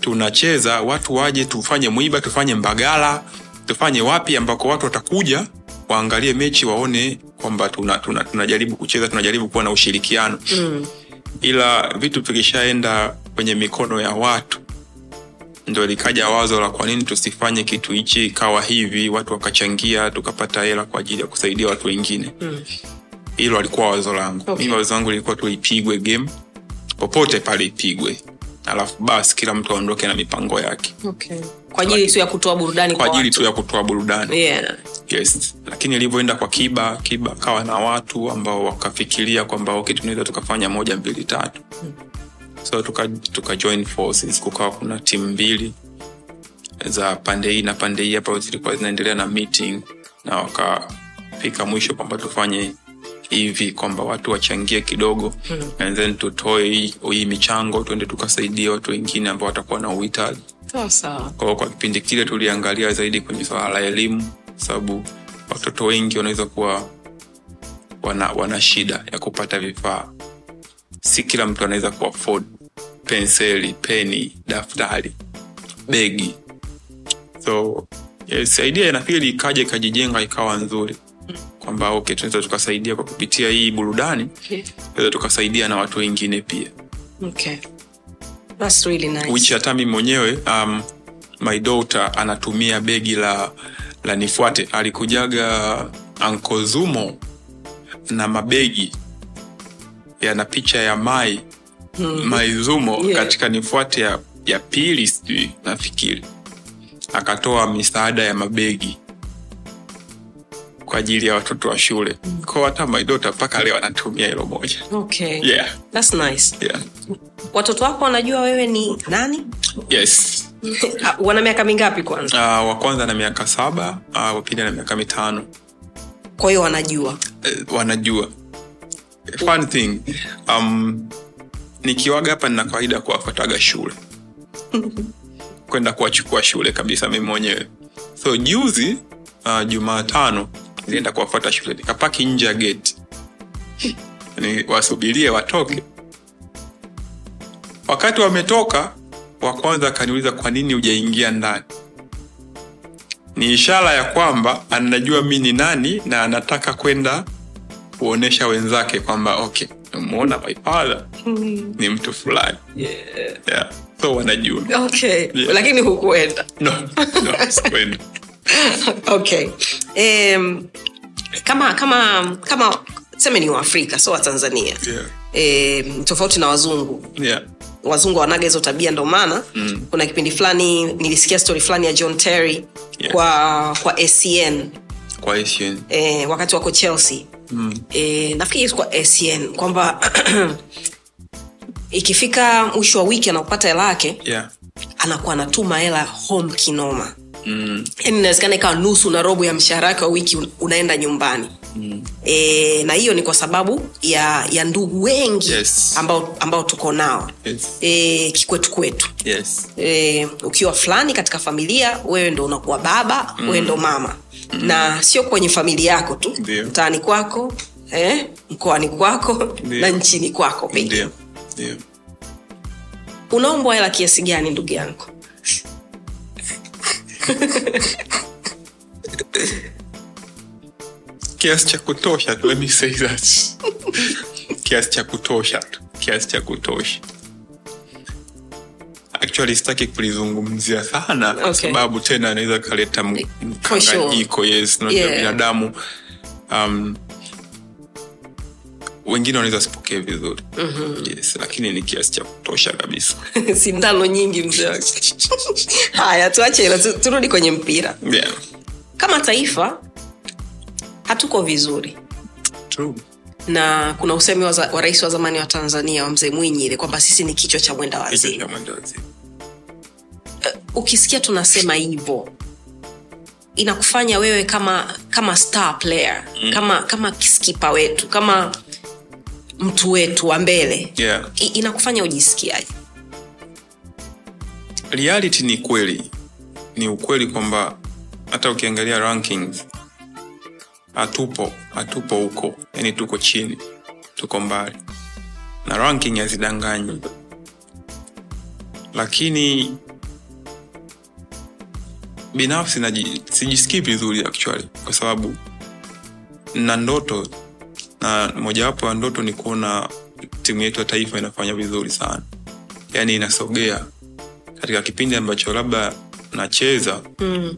tunacheza watu waje tufanye mwiba tufanye mbagala tufanye wapi ambako watu watakuja waangalie mechi waone kwamba tunajaribu tuna, tuna tunajaribu kucheza tunajaribu kuwa na ushirikiano mm. ila vitu vikishaenda kwenye mikono ya watu ndo likaja wazo la kwa nini tusifanye kitu hichi ikawa hivi watu wakachangia tukapata hela kwa ajili ya kusaidia watu wengine. Hilo mm. alikuwa wazo langu. Okay. mimi wazo langu lilikuwa tuipigwe game popote pale ipigwe. Alafu basi kila mtu aondoke na mipango yake. Okay. kwa ajili tu ya kutoa burudani kwa ajili tu ya kutoa burudani. Yeah. yes. Lakini ilivyoenda kwa kiba kiba akawa na watu ambao wakafikiria kwamba okay tunaweza tukafanya moja mbili tatu so tuka, tuka join forces kukawa kuna timu mbili za pande hii na pande hii ambazo zilikuwa zinaendelea na meeting na wakafika mwisho kwamba tufanye hivi kwamba watu wachangie kidogo. Mm. and then tutoe hii, michango tuende tukasaidia watu wengine ambao watakuwa na uhitaji. Sawa sawa. Kwa, kwa kipindi kile tuliangalia zaidi kwenye swala la elimu sababu watoto wengi wanaweza kuwa wana, wana shida ya kupata vifaa si kila mtu anaweza ku afford penseli peni daftari begi. So yes, idea nafikiri ikaja ikajijenga ikawa nzuri. Kwamba okay tunaweza tukasaidia kwa kupitia hii burudani tunaweza tukasaidia na watu wengine pia. Okay. That's really nice. which hata mi mwenyewe um, my daughter anatumia begi la la nifuate. Alikujaga ankozumo na mabegi yana picha ya mai hmm. maizumo Yeah. katika nifuate ya, ya pili sijui nafikiri akatoa misaada ya mabegi kwa ajili ya watoto wa shule mm. ko hata my daughter mpaka leo anatumia hilo moja okay. yeah, That's nice. yeah. watoto wako wanajua wewe ni nani yes wana miaka mingapi kwanza uh, wa kwanza na miaka saba uh, wa pili na miaka mitano kwa hiyo wanajua uh, wanajua fun thing um, nikiwaga hapa nina kawaida kuwafuataga shule. Kwenda kuwachukua shule kabisa mimi mwenyewe. So juzi uh, jumatano nilienda kuwafuata shule. Nikapaki nje ya geti ni watoke. Wakati wametoka wa kwanza akaniuliza kwa nini hujaingia ndani? Ni ishara ya kwamba anajua mi ni nani na anataka kwenda kuonyesha wenzake kwamba okay umeona maipala father ni mtu fulani yeah. so wanajua okay Yeah. lakini hukuenda no, no, sikwenda. okay um, kama kama kama seme ni waafrika so watanzania yeah. um, tofauti na wazungu Yeah. wazungu wanaga hizo tabia ndo maana mm. kuna kipindi fulani nilisikia story fulani ya john terry Yeah. kwa kwa acn kwa ACN. E, wakati wako chelsea Mm. e, nafikiri kwa sn kwamba ikifika mwisho wa wiki anaopata hela yake Yeah. anakuwa anatuma hela home kinoma Mm. yani inawezekana ikawa nusu na robo ya mshahara wake wa wiki unaenda nyumbani mm. e, na hiyo ni kwa sababu ya ya ndugu wengi Yes. ambao, ambao tuko nao Yes. e, kikwetu kwetu Yes. e, ukiwa fulani katika familia wewe ndo unakuwa baba mm. wewe ndo mama. Na sio kwenye familia yako tu mtaani kwako eh, mkoani kwako Ndio. na nchini kwako. Ndio. unaombwa hela kiasi gani ndugu yangu kiasi cha kutosha tu, let me say that kiasi cha kutosha tu kiasi cha kutosha actually sitaki kulizungumzia sana kwa Okay. sababu tena anaweza kaleta mkanganyiko sure. yes no, Yeah. binadamu um, wengine wanaweza sipokee vizuri mm-hmm. yes lakini ni kiasi cha kutosha kabisa sindano nyingi mzee haya tuache hilo turudi kwenye mpira yeah. kama taifa hatuko vizuri True. na kuna usemi wa, za- wa rais wa zamani wa tanzania wa mzee mwinyi ile kwamba sisi ni kichwa cha mwenda Hicho wazimu. ukisikia tunasema hivyo inakufanya wewe kama kama star player mm. kama kama kiskipa wetu kama mtu wetu wa mbele yeah. I, inakufanya ujisikiaje reality ni kweli ni ukweli kwamba hata ukiangalia rankings hatupo hatupo huko yani tuko chini tuko mbali na ranking hazidanganyi lakini binafsi naji- sijisikii vizuri actually kwa sababu na ndoto na mojawapo ya ndoto ni kuona timu yetu ya taifa inafanya vizuri sana yaani inasogea katika kipindi ambacho labda nacheza mm.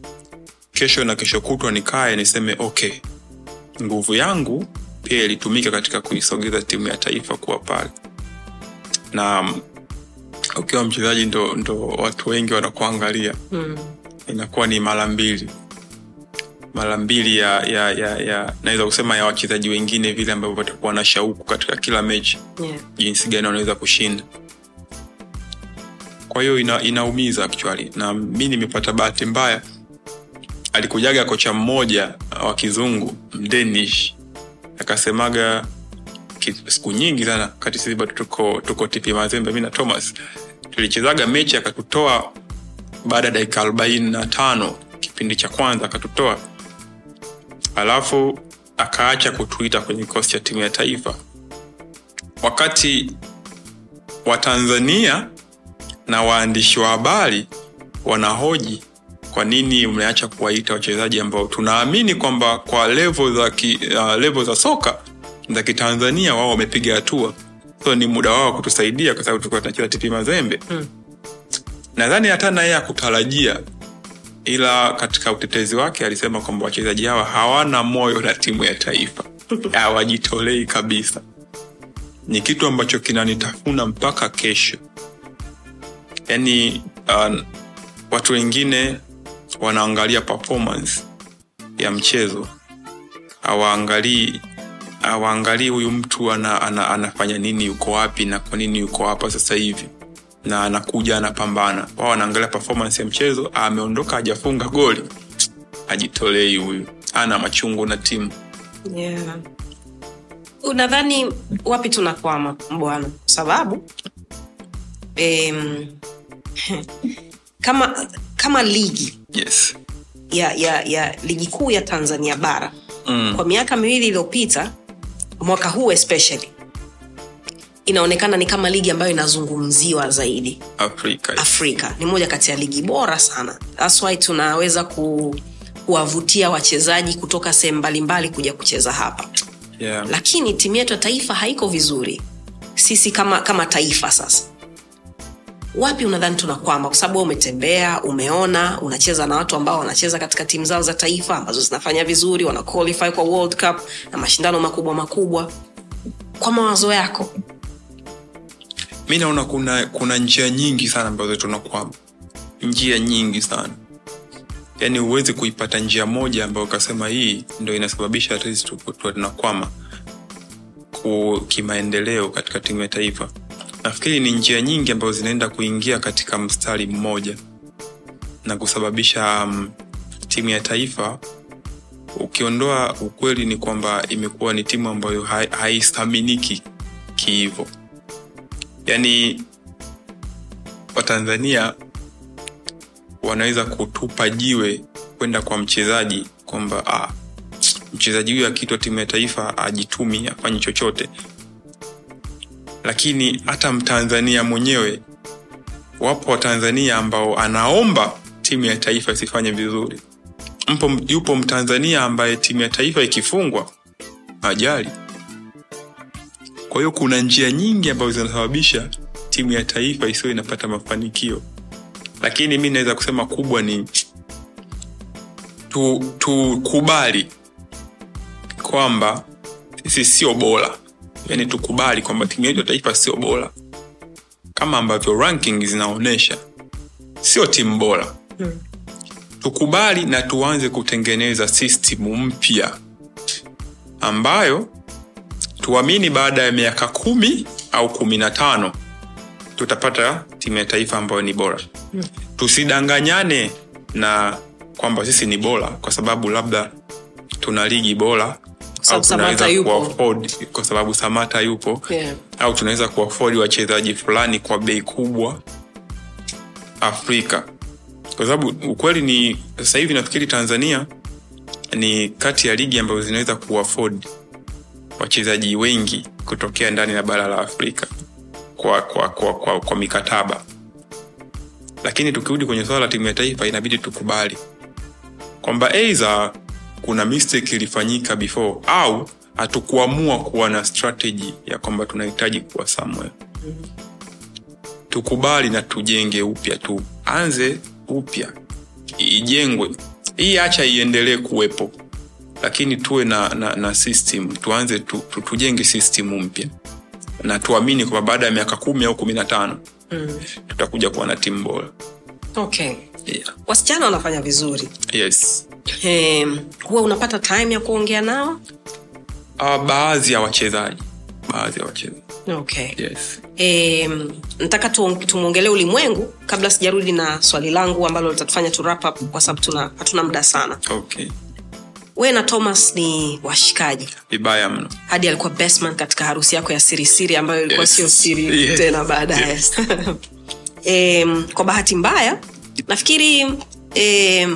kesho na kesho kutwa nikae niseme okay nguvu yangu pia ilitumika katika kuisogeza timu ya taifa kuwa pale na ukiwa ukiwa mchezaji ndo, ndo watu wengi wanakuangalia Mm. Inakuwa ni mara mbili. Mara mbili ya, ya, ya, ya naweza kusema ya wachezaji wengine vile ambavyo watakuwa na shauku katika kila mechi. Yeah. jinsi gani wanaweza kushinda. Kwa hiyo ina, inaumiza actually. Na mi nimepata bahati mbaya alikujaga kocha mmoja wa kizungu mdenish. Akasemaga siku nyingi sana kati sisi bado tuko, tuko tipi mazembe. Mi na thomas tulichezaga mechi akatutoa baada ya dakika arobaini na tano kipindi cha kwanza akatutoa. Alafu akaacha kutuita kwenye kikosi cha timu ya taifa. Wakati watanzania na waandishi wa habari wanahoji kwa nini mmeacha kuwaita wachezaji ambao tunaamini kwamba kwa levo za, ki, uh, levo za soka za kitanzania wao wamepiga hatua. So ni muda wao kutusaidia kwa sababu tulikuwa tunacheza tipi mazembe. Mm. Nadhani hata naye akutarajia ila katika utetezi wake alisema kwamba wachezaji hawa hawana moyo na timu ya taifa. Hawajitolei kabisa. Ni kitu ambacho kinanitafuna mpaka kesho. Yani uh, watu wengine wanaangalia performance ya mchezo. Hawaangalii hawaangalii huyu mtu ana, ana, anafanya nini yuko wapi na kwa nini yuko hapa sasa hivi na anakuja anapambana. Wao wanaangalia performance ya mchezo ameondoka hajafunga goli. Ajitolei huyu. Ana machungu na timu. Yeah. unadhani wapi tunakwama bwana sababu em, kama kama ligi yes. ya, ya, ya ligi kuu ya tanzania bara mm. kwa miaka miwili iliyopita mwaka huu especially inaonekana ni kama ligi ambayo inazungumziwa zaidi. Afrika. Afrika. Ni moja kati ya ligi bora sana. That's why tunaweza ku, kuwavutia wachezaji kutoka sehemu mbalimbali kuja kucheza hapa. Yeah. lakini timu yetu ya taifa haiko vizuri. Sisi kama kama taifa sasa. Wapi unadhani tunakwama? Kwa sababu umetembea umeona unacheza na watu ambao wanacheza katika timu zao za taifa ambazo zinafanya vizuri wana qualify kwa world cup na mashindano makubwa makubwa. Kwa mawazo yako mi naona kuna kuna njia nyingi sana ambazo tunakwama njia nyingi sana. Yaani huwezi kuipata njia moja ambayo ukasema hii ndo inasababisha sisi tuku- tuwe tunakwama kimaendeleo katika timu ya taifa. Nafikiri ni njia nyingi ambazo zinaenda kuingia katika mstari mmoja na kusababisha um, timu ya taifa ukiondoa ukweli ni kwamba imekuwa ni timu ambayo haithaminiki kihivo yaani watanzania wanaweza kutupa jiwe kwenda kwa mchezaji kwamba ah, mchezaji huyu akitwa timu ya taifa ajitumi afanye chochote. Lakini hata mtanzania mwenyewe wapo watanzania ambao anaomba timu ya taifa isifanye vizuri. Mpo, yupo mtanzania ambaye timu ya taifa ikifungwa ajali kwa hiyo kuna njia nyingi ambazo zinasababisha timu ya taifa isiyo inapata mafanikio. Lakini mi naweza kusema kubwa ni tu- tukubali kwamba sisi sio bora. Yani tukubali kwamba timu yetu ya taifa sio bora. Kama ambavyo ranking zinaonyesha sio timu bora. Tukubali na tuanze kutengeneza system mpya ambayo tuamini baada ya miaka kumi au kumi na tano. Tutapata timu ya taifa ambayo ni bora. Tusidanganyane na kwamba sisi ni bora kwa sababu labda tuna ligi bora au tunaweza kuafford kwa sababu samata yupo. Yeah. au tunaweza kuafford wachezaji fulani kwa bei kubwa afrika. Kwa sababu ukweli ni sasa hivi nafikiri tanzania ni kati ya ligi ambazo zinaweza kuafford wachezaji wengi kutokea ndani ya bara la afrika kwa, kwa, kwa, kwa, kwa mikataba. Lakini tukirudi kwenye swala la timu ya taifa inabidi tukubali kwamba aidha kuna mistake ilifanyika before au hatukuamua kuwa na strategy ya kwamba tunahitaji kuwa somewhere. Tukubali na tujenge upya tuanze upya ijengwe. Hii acha iendelee kuwepo lakini tuwe na, na, na system. Tuanze tu, tu, tujenge system mpya. Na tuamini kwamba baada ya miaka kumi au kumi na tano Mm. tutakuja kuwa na timu bora. Okay. Yeah. wasichana wanafanya vizuri. Yes. Um, huwa unapata time ya kuongea nao? Uh, baadhi ya wachezaji. Baadhi ya wachezaji. Okay. Yes. Em, nataka tumwongelee ulimwengu kabla sijarudi na swali langu ambalo litatufanya tu wrap up kwa sababu hatuna muda sana. Okay we na thomas ni washikaji? Vibaya mno. Hadi alikuwa bestman katika harusi yako ya sirisiri ambayo ilikuwa Yes. sio siri Yes. tena baadaye. Yes. e, kwa bahati mbaya nafikiri e,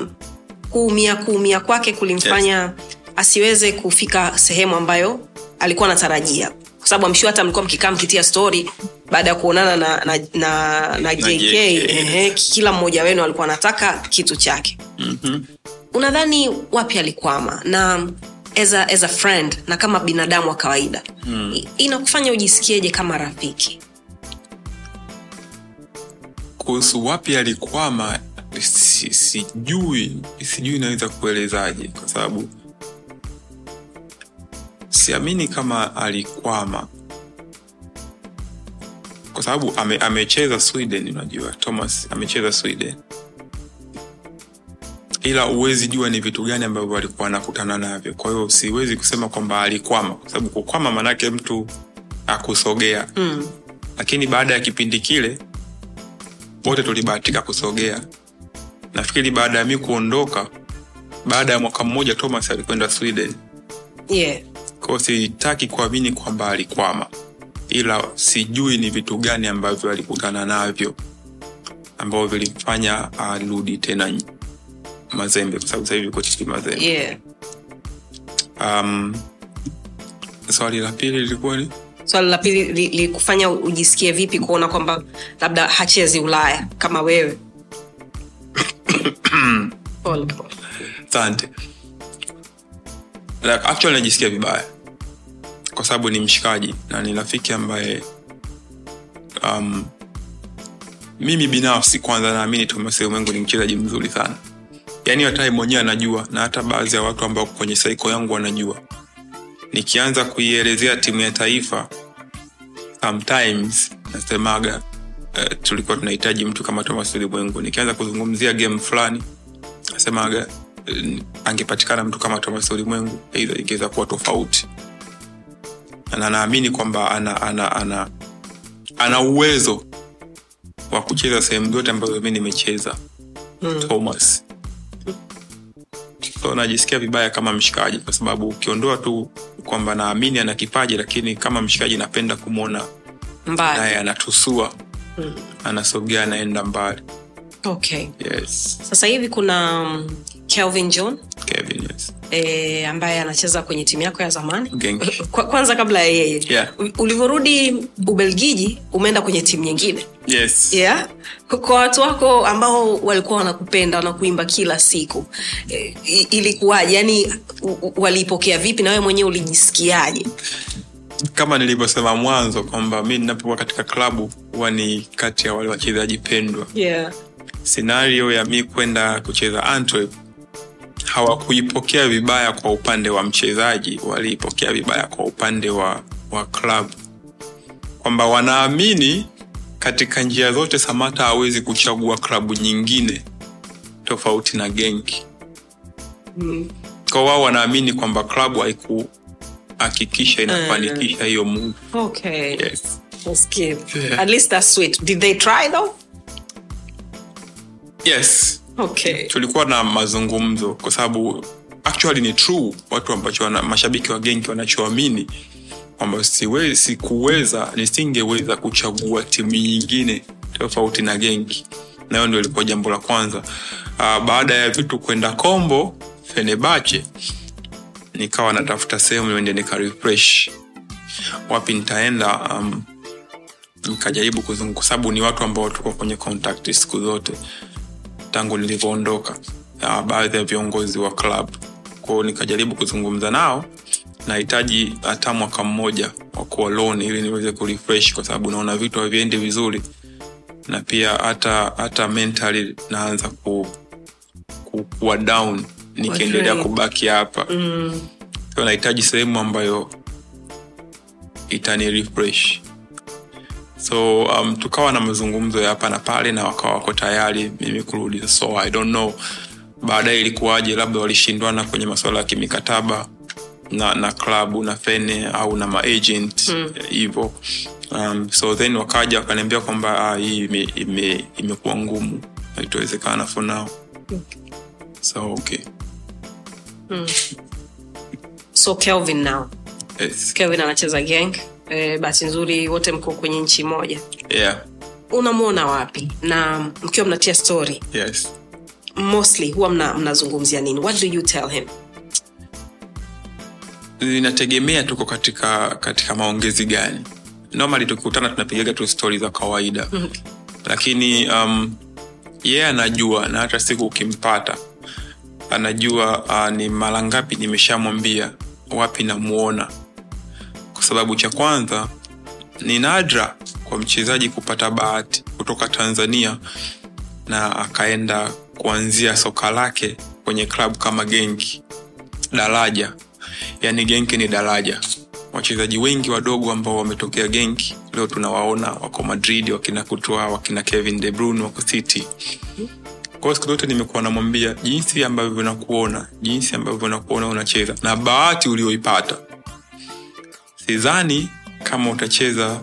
kuumia kuumia kwake kulimfanya asiweze kufika sehemu ambayo alikuwa anatarajia. Kwa sababu amshu hata mlikuwa mkikaa mkitia stori baada ya kuonana na, na, na, na jk JK, ehe, kila mmoja wenu alikuwa anataka kitu chake. Mm-hmm. Unadhani wapi alikwama? Na as a, as a friend na kama binadamu wa kawaida hmm. inakufanya ujisikieje kama rafiki? Kuhusu wapi alikwama si- sijui sijui naweza kuelezaje kwa sababu siamini kama alikwama. Kwa sababu ame, amecheza sweden unajua thomas amecheza sweden ila huwezi jua ni vitu gani ambavyo alikuwa anakutana navyo. Kwa hiyo siwezi kusema kwamba alikwama kwa sababu kukwama maanake mtu akusogea. Mm. lakini baada ya kipindi kile wote tulibahatika kusogea. Nafikiri baada ya mi kuondoka baada ya mwaka mmoja thomas alikwenda sweden. Yeah. kwao sitaki kuamini kwamba alikwama ila sijui ni vitu gani ambavyo alikutana navyo ambavyo vilimfanya arudi tena mazembe kwa sababu sahivi yuko chini mazembe. Yeah. um, swali la pili lilikuwa ni? Swali la pili li- likufanya ujisikie vipi kuona kwamba labda hachezi ulaya kama wewe? Asante. Like, actually najisikia vibaya. Kwa sababu ni mshikaji na ni rafiki ambaye um, mimi binafsi kwanza naamini thomas ulimwengu ni mchezaji mzuri sana yaani hata mwenyewe anajua na hata baadhi ya watu ambao kwenye saiko yangu wanajua. Nikianza kuielezea timu ya taifa sometimes nasemaga uh, tulikuwa tunahitaji mtu kama thomas ulimwengu nikianza kuzungumzia game fulani nasemaga eh, angepatikana mtu kama thomas ulimwengu aidha ingeweza kuwa tofauti. Na naamini kwamba ana, ana, ana, ana uwezo wa kucheza sehemu zote ambazo mi nimecheza. Mm. thomas so najisikia vibaya kama mshikaji kwa sababu ukiondoa tu kwamba naamini ana kipaji lakini kama mshikaji napenda kumwona naye anatusua anasogea anaenda mbali. Okay. Yes. Sasa hivi kuna kelvin john Kevin, yes. e, ambaye anacheza kwenye timu yako ya zamani Kwa, kwanza kabla ya yeye Yeah. Ulivyorudi ubelgiji umeenda kwenye timu nyingine Yes. yeah? Kwa- watu wako ambao walikuwa wanakupenda wanakuimba kila siku e, ilikuwaje yani waliipokea vipi na wewe mwenyewe ulijisikiaje kama nilivyosema mwanzo kwamba mi ninapokuwa katika klabu huwa ni kati ya wale wachezaji pendwa yeah. Senario ya mi kwenda kucheza Antwerp hawakuipokea vibaya kwa upande wa mchezaji waliipokea vibaya kwa upande wa, wa klabu kwamba wanaamini katika njia zote samata hawezi kuchagua klabu nyingine tofauti na genki mm. kwa wao wanaamini kwamba klabu haikuhakikisha inafanikisha hiyo move okay. yes. That's. Yeah. At least that's sweet. Did they try though? yes Okay. tulikuwa na mazungumzo kwa sababu actually ni true watu ambacho wana, mashabiki wa genki wanachoamini kwamba sikuweza nisingeweza kuchagua timu nyingine tofauti na genki. Nayo ndio ilikuwa jambo la kwanza. Uh, baada ya vitu kwenda kombo fenebache nikawa natafuta sehemu niende nikarefresh wapi nitaenda? Um, nikajaribu kwa sababu ni watu ambao tuko kwenye contact siku zote tangu nilivyoondoka baadhi ya viongozi wa club. Kwao nikajaribu kuzungumza nao nahitaji hata mwaka mmoja wa kuwa loan ili niweze kurefresh kwa sababu naona vitu haviendi vizuri na pia hata hata mentally naanza ku, ku, kuwa down nikiendelea kubaki hapa. Mm. so nahitaji sehemu ambayo itani refresh so um, tukawa na mazungumzo ya hapa na pale na wakawa wako tayari mimi kurudi. So i don't know. Baadaye ilikuwaje labda walishindwana kwenye masuala ya kimikataba na na klabu na fene au na maagent hivo um, so then wakaja wakaniambia kwamba ah, hii ime- ime- imekuwa ngumu haitowezekana for now. So okay. So Kelvin now. yes. Kelvin anacheza gang. Eh, bahati nzuri wote mko kwenye nchi moja. yeah Unamwona wapi? Na mkiwa mnatia story, yes mostly huwa mna, mnazungumzia nini? What do you tell him? inategemea tuko katika katika maongezi gani normally tukikutana tunapigaga tu stori za kawaida Okay. lakini um, yeye yeah, anajua na hata siku ukimpata anajua uh, ni mara ngapi nimeshamwambia wapi namuona kwa sababu cha kwanza ni nadra kwa mchezaji kupata bahati kutoka tanzania na akaenda kuanzia soka lake kwenye klabu kama genki. Daraja. Yani genki ni daraja. Wachezaji wengi wadogo ambao wametokea genki leo tunawaona wako madrid wakina kutoa wakina kevin de bruyne wako city. Kwa siku zote nimekuwa namwambia jinsi ambavyo nakuona jinsi ambavyo nakuona unacheza na bahati ulioipata sidhani kama utacheza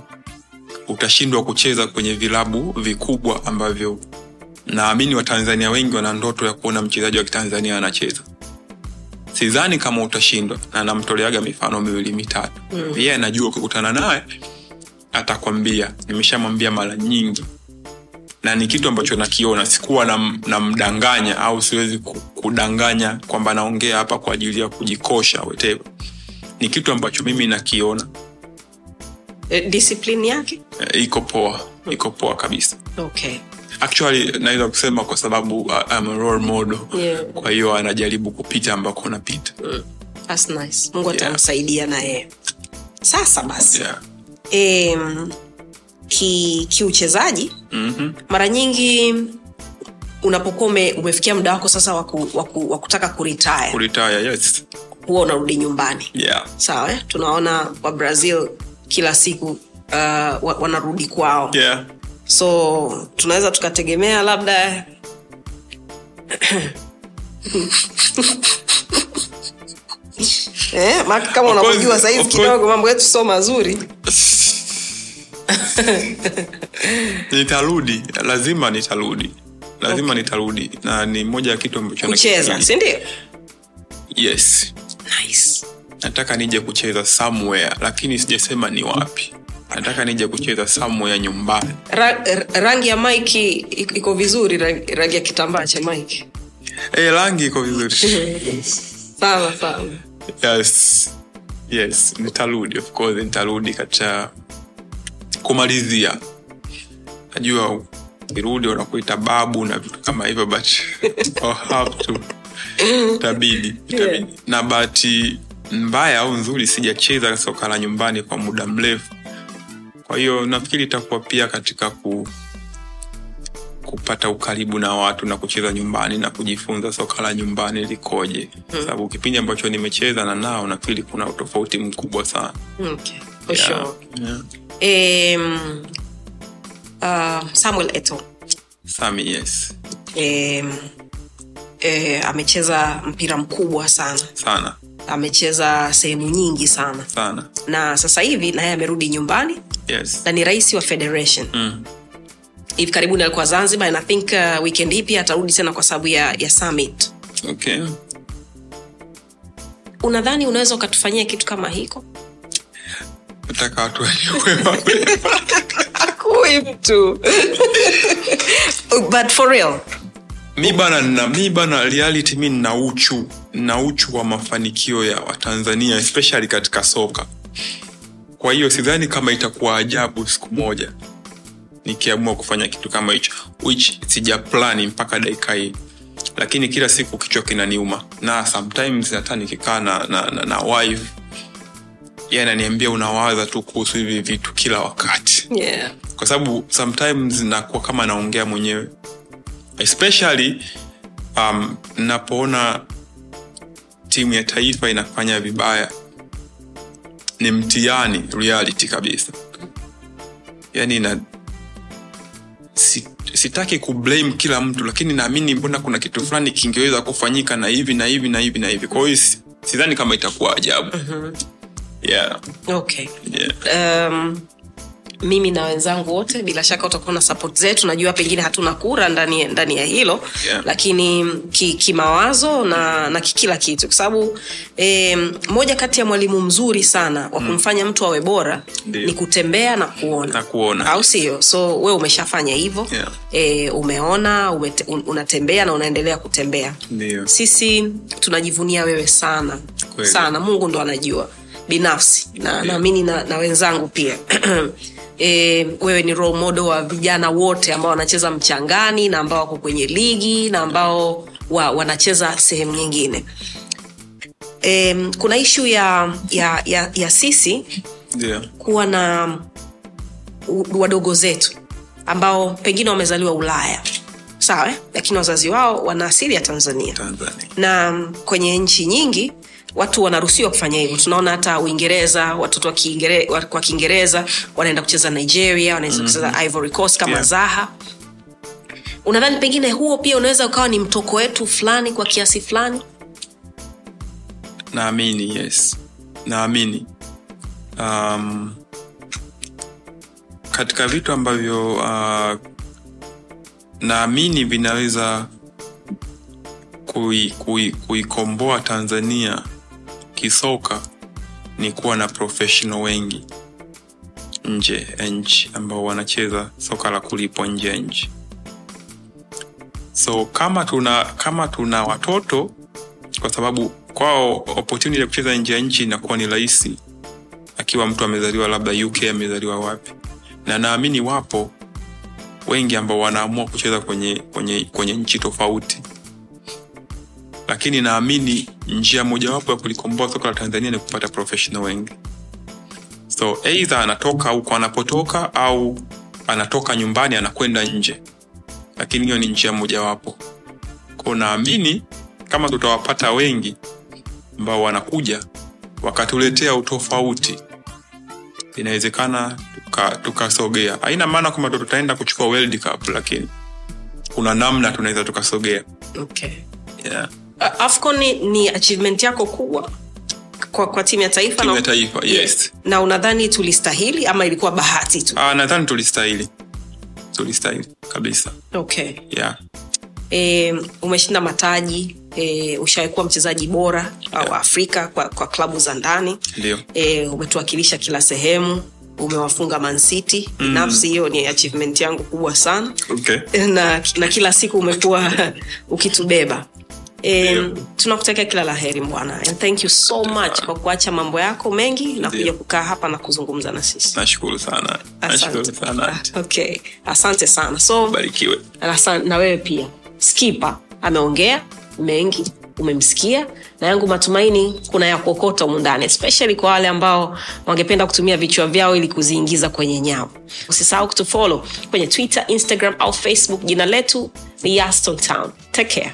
utashindwa kucheza kwenye vilabu vikubwa ambavyo naamini watanzania wengi wana ndoto ya kuona mchezaji wa kitanzania anacheza. Sidhani kama utashindwa na namtoleaga mifano miwili mitatu. Mm. yeye anajua ukikutana naye atakwambia nimeshamwambia mara nyingi. Na ni kitu ambacho nakiona sikuwa namdanganya na au siwezi kudanganya kwamba naongea hapa kwa ajili ya kujikosha whatever ni kitu ambacho mimi nakiona Eh, discipline yake? Eh, iko poa iko poa kabisa Okay. actually naweza kusema kwa sababu uh, I'm a role model Yeah. kwa hiyo anajaribu kupita ambako napita That's nice. Mungu atamsaidia yeah. naye Sasa basi. yeah. Em, ki kiuchezaji mm-hmm. mara nyingi unapokuwa ume, umefikia muda wako sasa wa ku- ku- wa kutaka kuritaya kuritaya yes huwa unarudi nyumbani. Yeah. sawa eh? tunaona wa brazil kila siku uh, wanarudi kwao. Yeah. so tunaweza tukategemea labda eh, maki kama unavyojua sahizi kidogo mambo yetu sio mazuri. Nitarudi lazima nitarudi. Lazima nitarudi. Na ni moja ya kitu ambacho sindio yes nice. nataka nije kucheza somewhere lakini sijasema ni wapi. Nataka nije kucheza somewhere nyumbani. Ra, rangi ya mike iko vizuri rangi, rangi ya kitambaa cha mike. E, rangi iko vizuri. Sawa sawa. Yes. Yes nitarudi of course nitarudi katika kumalizia. Najua kirudi wanakuita babu na vitu kama hivyo but I'll have to itabidi itabidi Yeah. na bahati mbaya au nzuri sijacheza soka la nyumbani kwa muda mrefu kwa hiyo nafikiri itakuwa pia katika ku kupata ukaribu na watu na kucheza nyumbani na kujifunza soka la nyumbani likoje hmm. sababu kipindi ambacho nimecheza na nao nafikiri kuna utofauti mkubwa sana okay. Yeah. sure. Yeah. um, uh, samuel eto Sami, yes um, eh, amecheza mpira mkubwa sana. Sana. Amecheza sehemu nyingi sana. Sana. Na sasa hivi naye amerudi nyumbani. Yes. Na ni rais wa federation. Mm. hivi karibuni alikuwa zanzibar and i think uh, weekend hii pia atarudi tena kwa sababu ya, ya summit. Okay. Unadhani unaweza ukatufanyia kitu kama hiko? Nataka watu wajue mtu. But for real mi bana na mi bana reality mi na uchu na uchu wa mafanikio ya watanzania especially katika soka. Kwa hiyo sidhani kama itakuwa ajabu siku moja nikiamua kufanya kitu kama hicho which sija plani mpaka dakika hii. Lakini kila siku kichwa kinaniuma. Na sometimes hata nikikaa na, na, na, na wife ye ananiambia unawaza tu kuhusu hivi vitu kila wakati. Yeah. kwa sababu sometimes nakuwa kama naongea mwenyewe especially um, napoona timu ya taifa inafanya vibaya ni mtihani reality kabisa. Yani na sitaki kublame kila mtu lakini naamini mbona kuna kitu fulani kingeweza kufanyika na hivi na hivi na hivi na hivi. Kwa hiyo sidhani kama itakuwa ajabu. Yeah, okay. Yeah. um, mimi na wenzangu wote bila shaka utakuwa na support zetu. Najua pengine hatuna kura ndani, ndani ya hilo Yeah. lakini ki- kimawazo na, na kikila kitu. Kwa sababu eh, moja kati ya mwalimu mzuri sana wa kumfanya mtu awe bora ni kutembea na kuona. Na kuona. Au sio? So we umeshafanya hivyo. Yeah. eh, umeona umete, un, unatembea na unaendelea kutembea. Ndiyo. sisi tunajivunia wewe sana. Kwele. sana. Mungu ndo anajua. Binafsi. Na naamini na, na wenzangu pia e, wewe ni role model wa vijana wote ambao wanacheza mchangani na ambao wako kwenye ligi na ambao wa, wanacheza sehemu nyingine. E, kuna ishu ya, ya, ya, ya sisi yeah. kuwa na wadogo zetu ambao pengine wamezaliwa ulaya. Sawa lakini wazazi wao wana asili ya tanzania. Tanzania. Na kwenye nchi nyingi watu wanaruhusiwa kufanya hivyo. Tunaona hata uingereza watoto wa Kiingere- wa- kwa kiingereza wanaenda kucheza nigeria wanaweza kucheza ivory coast kama Yeah. zaha. Unadhani pengine huo pia unaweza ukawa ni mtoko wetu fulani kwa kiasi fulani? Naamini yes. Naamini. Um, katika vitu ambavyo uh, naamini vinaweza kui- kui- kuikomboa tanzania kisoka ni kuwa na professional wengi nje ya nchi ambao wanacheza soka la kulipwa nje ya nchi. So kama tuna kama tuna watoto kwa sababu kwao opportunity ya kucheza nje ya nchi inakuwa ni rahisi akiwa mtu amezaliwa labda uk amezaliwa wapi. Na naamini wapo wengi ambao wanaamua kucheza kwenye, kwenye, kwenye nchi tofauti lakini naamini njia mojawapo ya kulikomboa soka la tanzania ni kupata professional wengi so eidha anatoka huko anapotoka au anatoka nyumbani anakwenda nje. Lakini hiyo ni njia mojawapo. Ko naamini kama tutawapata wengi ambao wanakuja wakatuletea utofauti inawezekana tukasogea. Tuka haina maana kwamba tutaenda kuchukua world cup lakini kuna namna tunaweza tukasogea. Okay. yeah. Uh, afcon ni, ni achievement yako kubwa kwa, kwa timu ya taifa timu na- ya taifa yes. na unadhani tulistahili ama ilikuwa bahati tu? Ah, nadhani tulistahili. Tulistahili kabisa. Okay. Yeah. e, umeshinda mataji e, ushawahi mchezaji bora wa afrika kwa, kwa klabu za ndani. E, umetuwakilisha kila sehemu umewafunga mancity binafsi hiyo ni achievement yangu kubwa sana. Okay. na, na kila siku umekuwa ukitubeba E, tunakutakia kila la heri bwana and thank you so much kwa kuacha mambo yako mengi na kuja kukaa hapa na kuzungumza na sisi. Nashukuru sana. Asante. Sana. Ah, okay. Asante sana. So barikiwe. Asante, na wewe pia. Skipa. Ameongea mengi umemsikia. Na yangu matumaini kuna ya kuokota humu ndani especially kwa wale ambao wangependa kutumia vichwa vyao ili kuziingiza kwenye nyavu. Usisahau kutufolo kwenye twitter instagram au facebook. Jina letu ni yaston town. Take care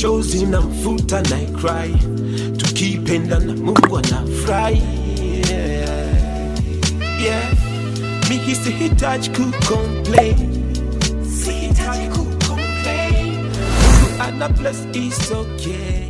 chozi na mfuta na cry. Tukipenda na mungu anafurahi. Yeah. yeah. Mimi sihitaji kucomplain sihitaji kucomplain mungu ana bless is okay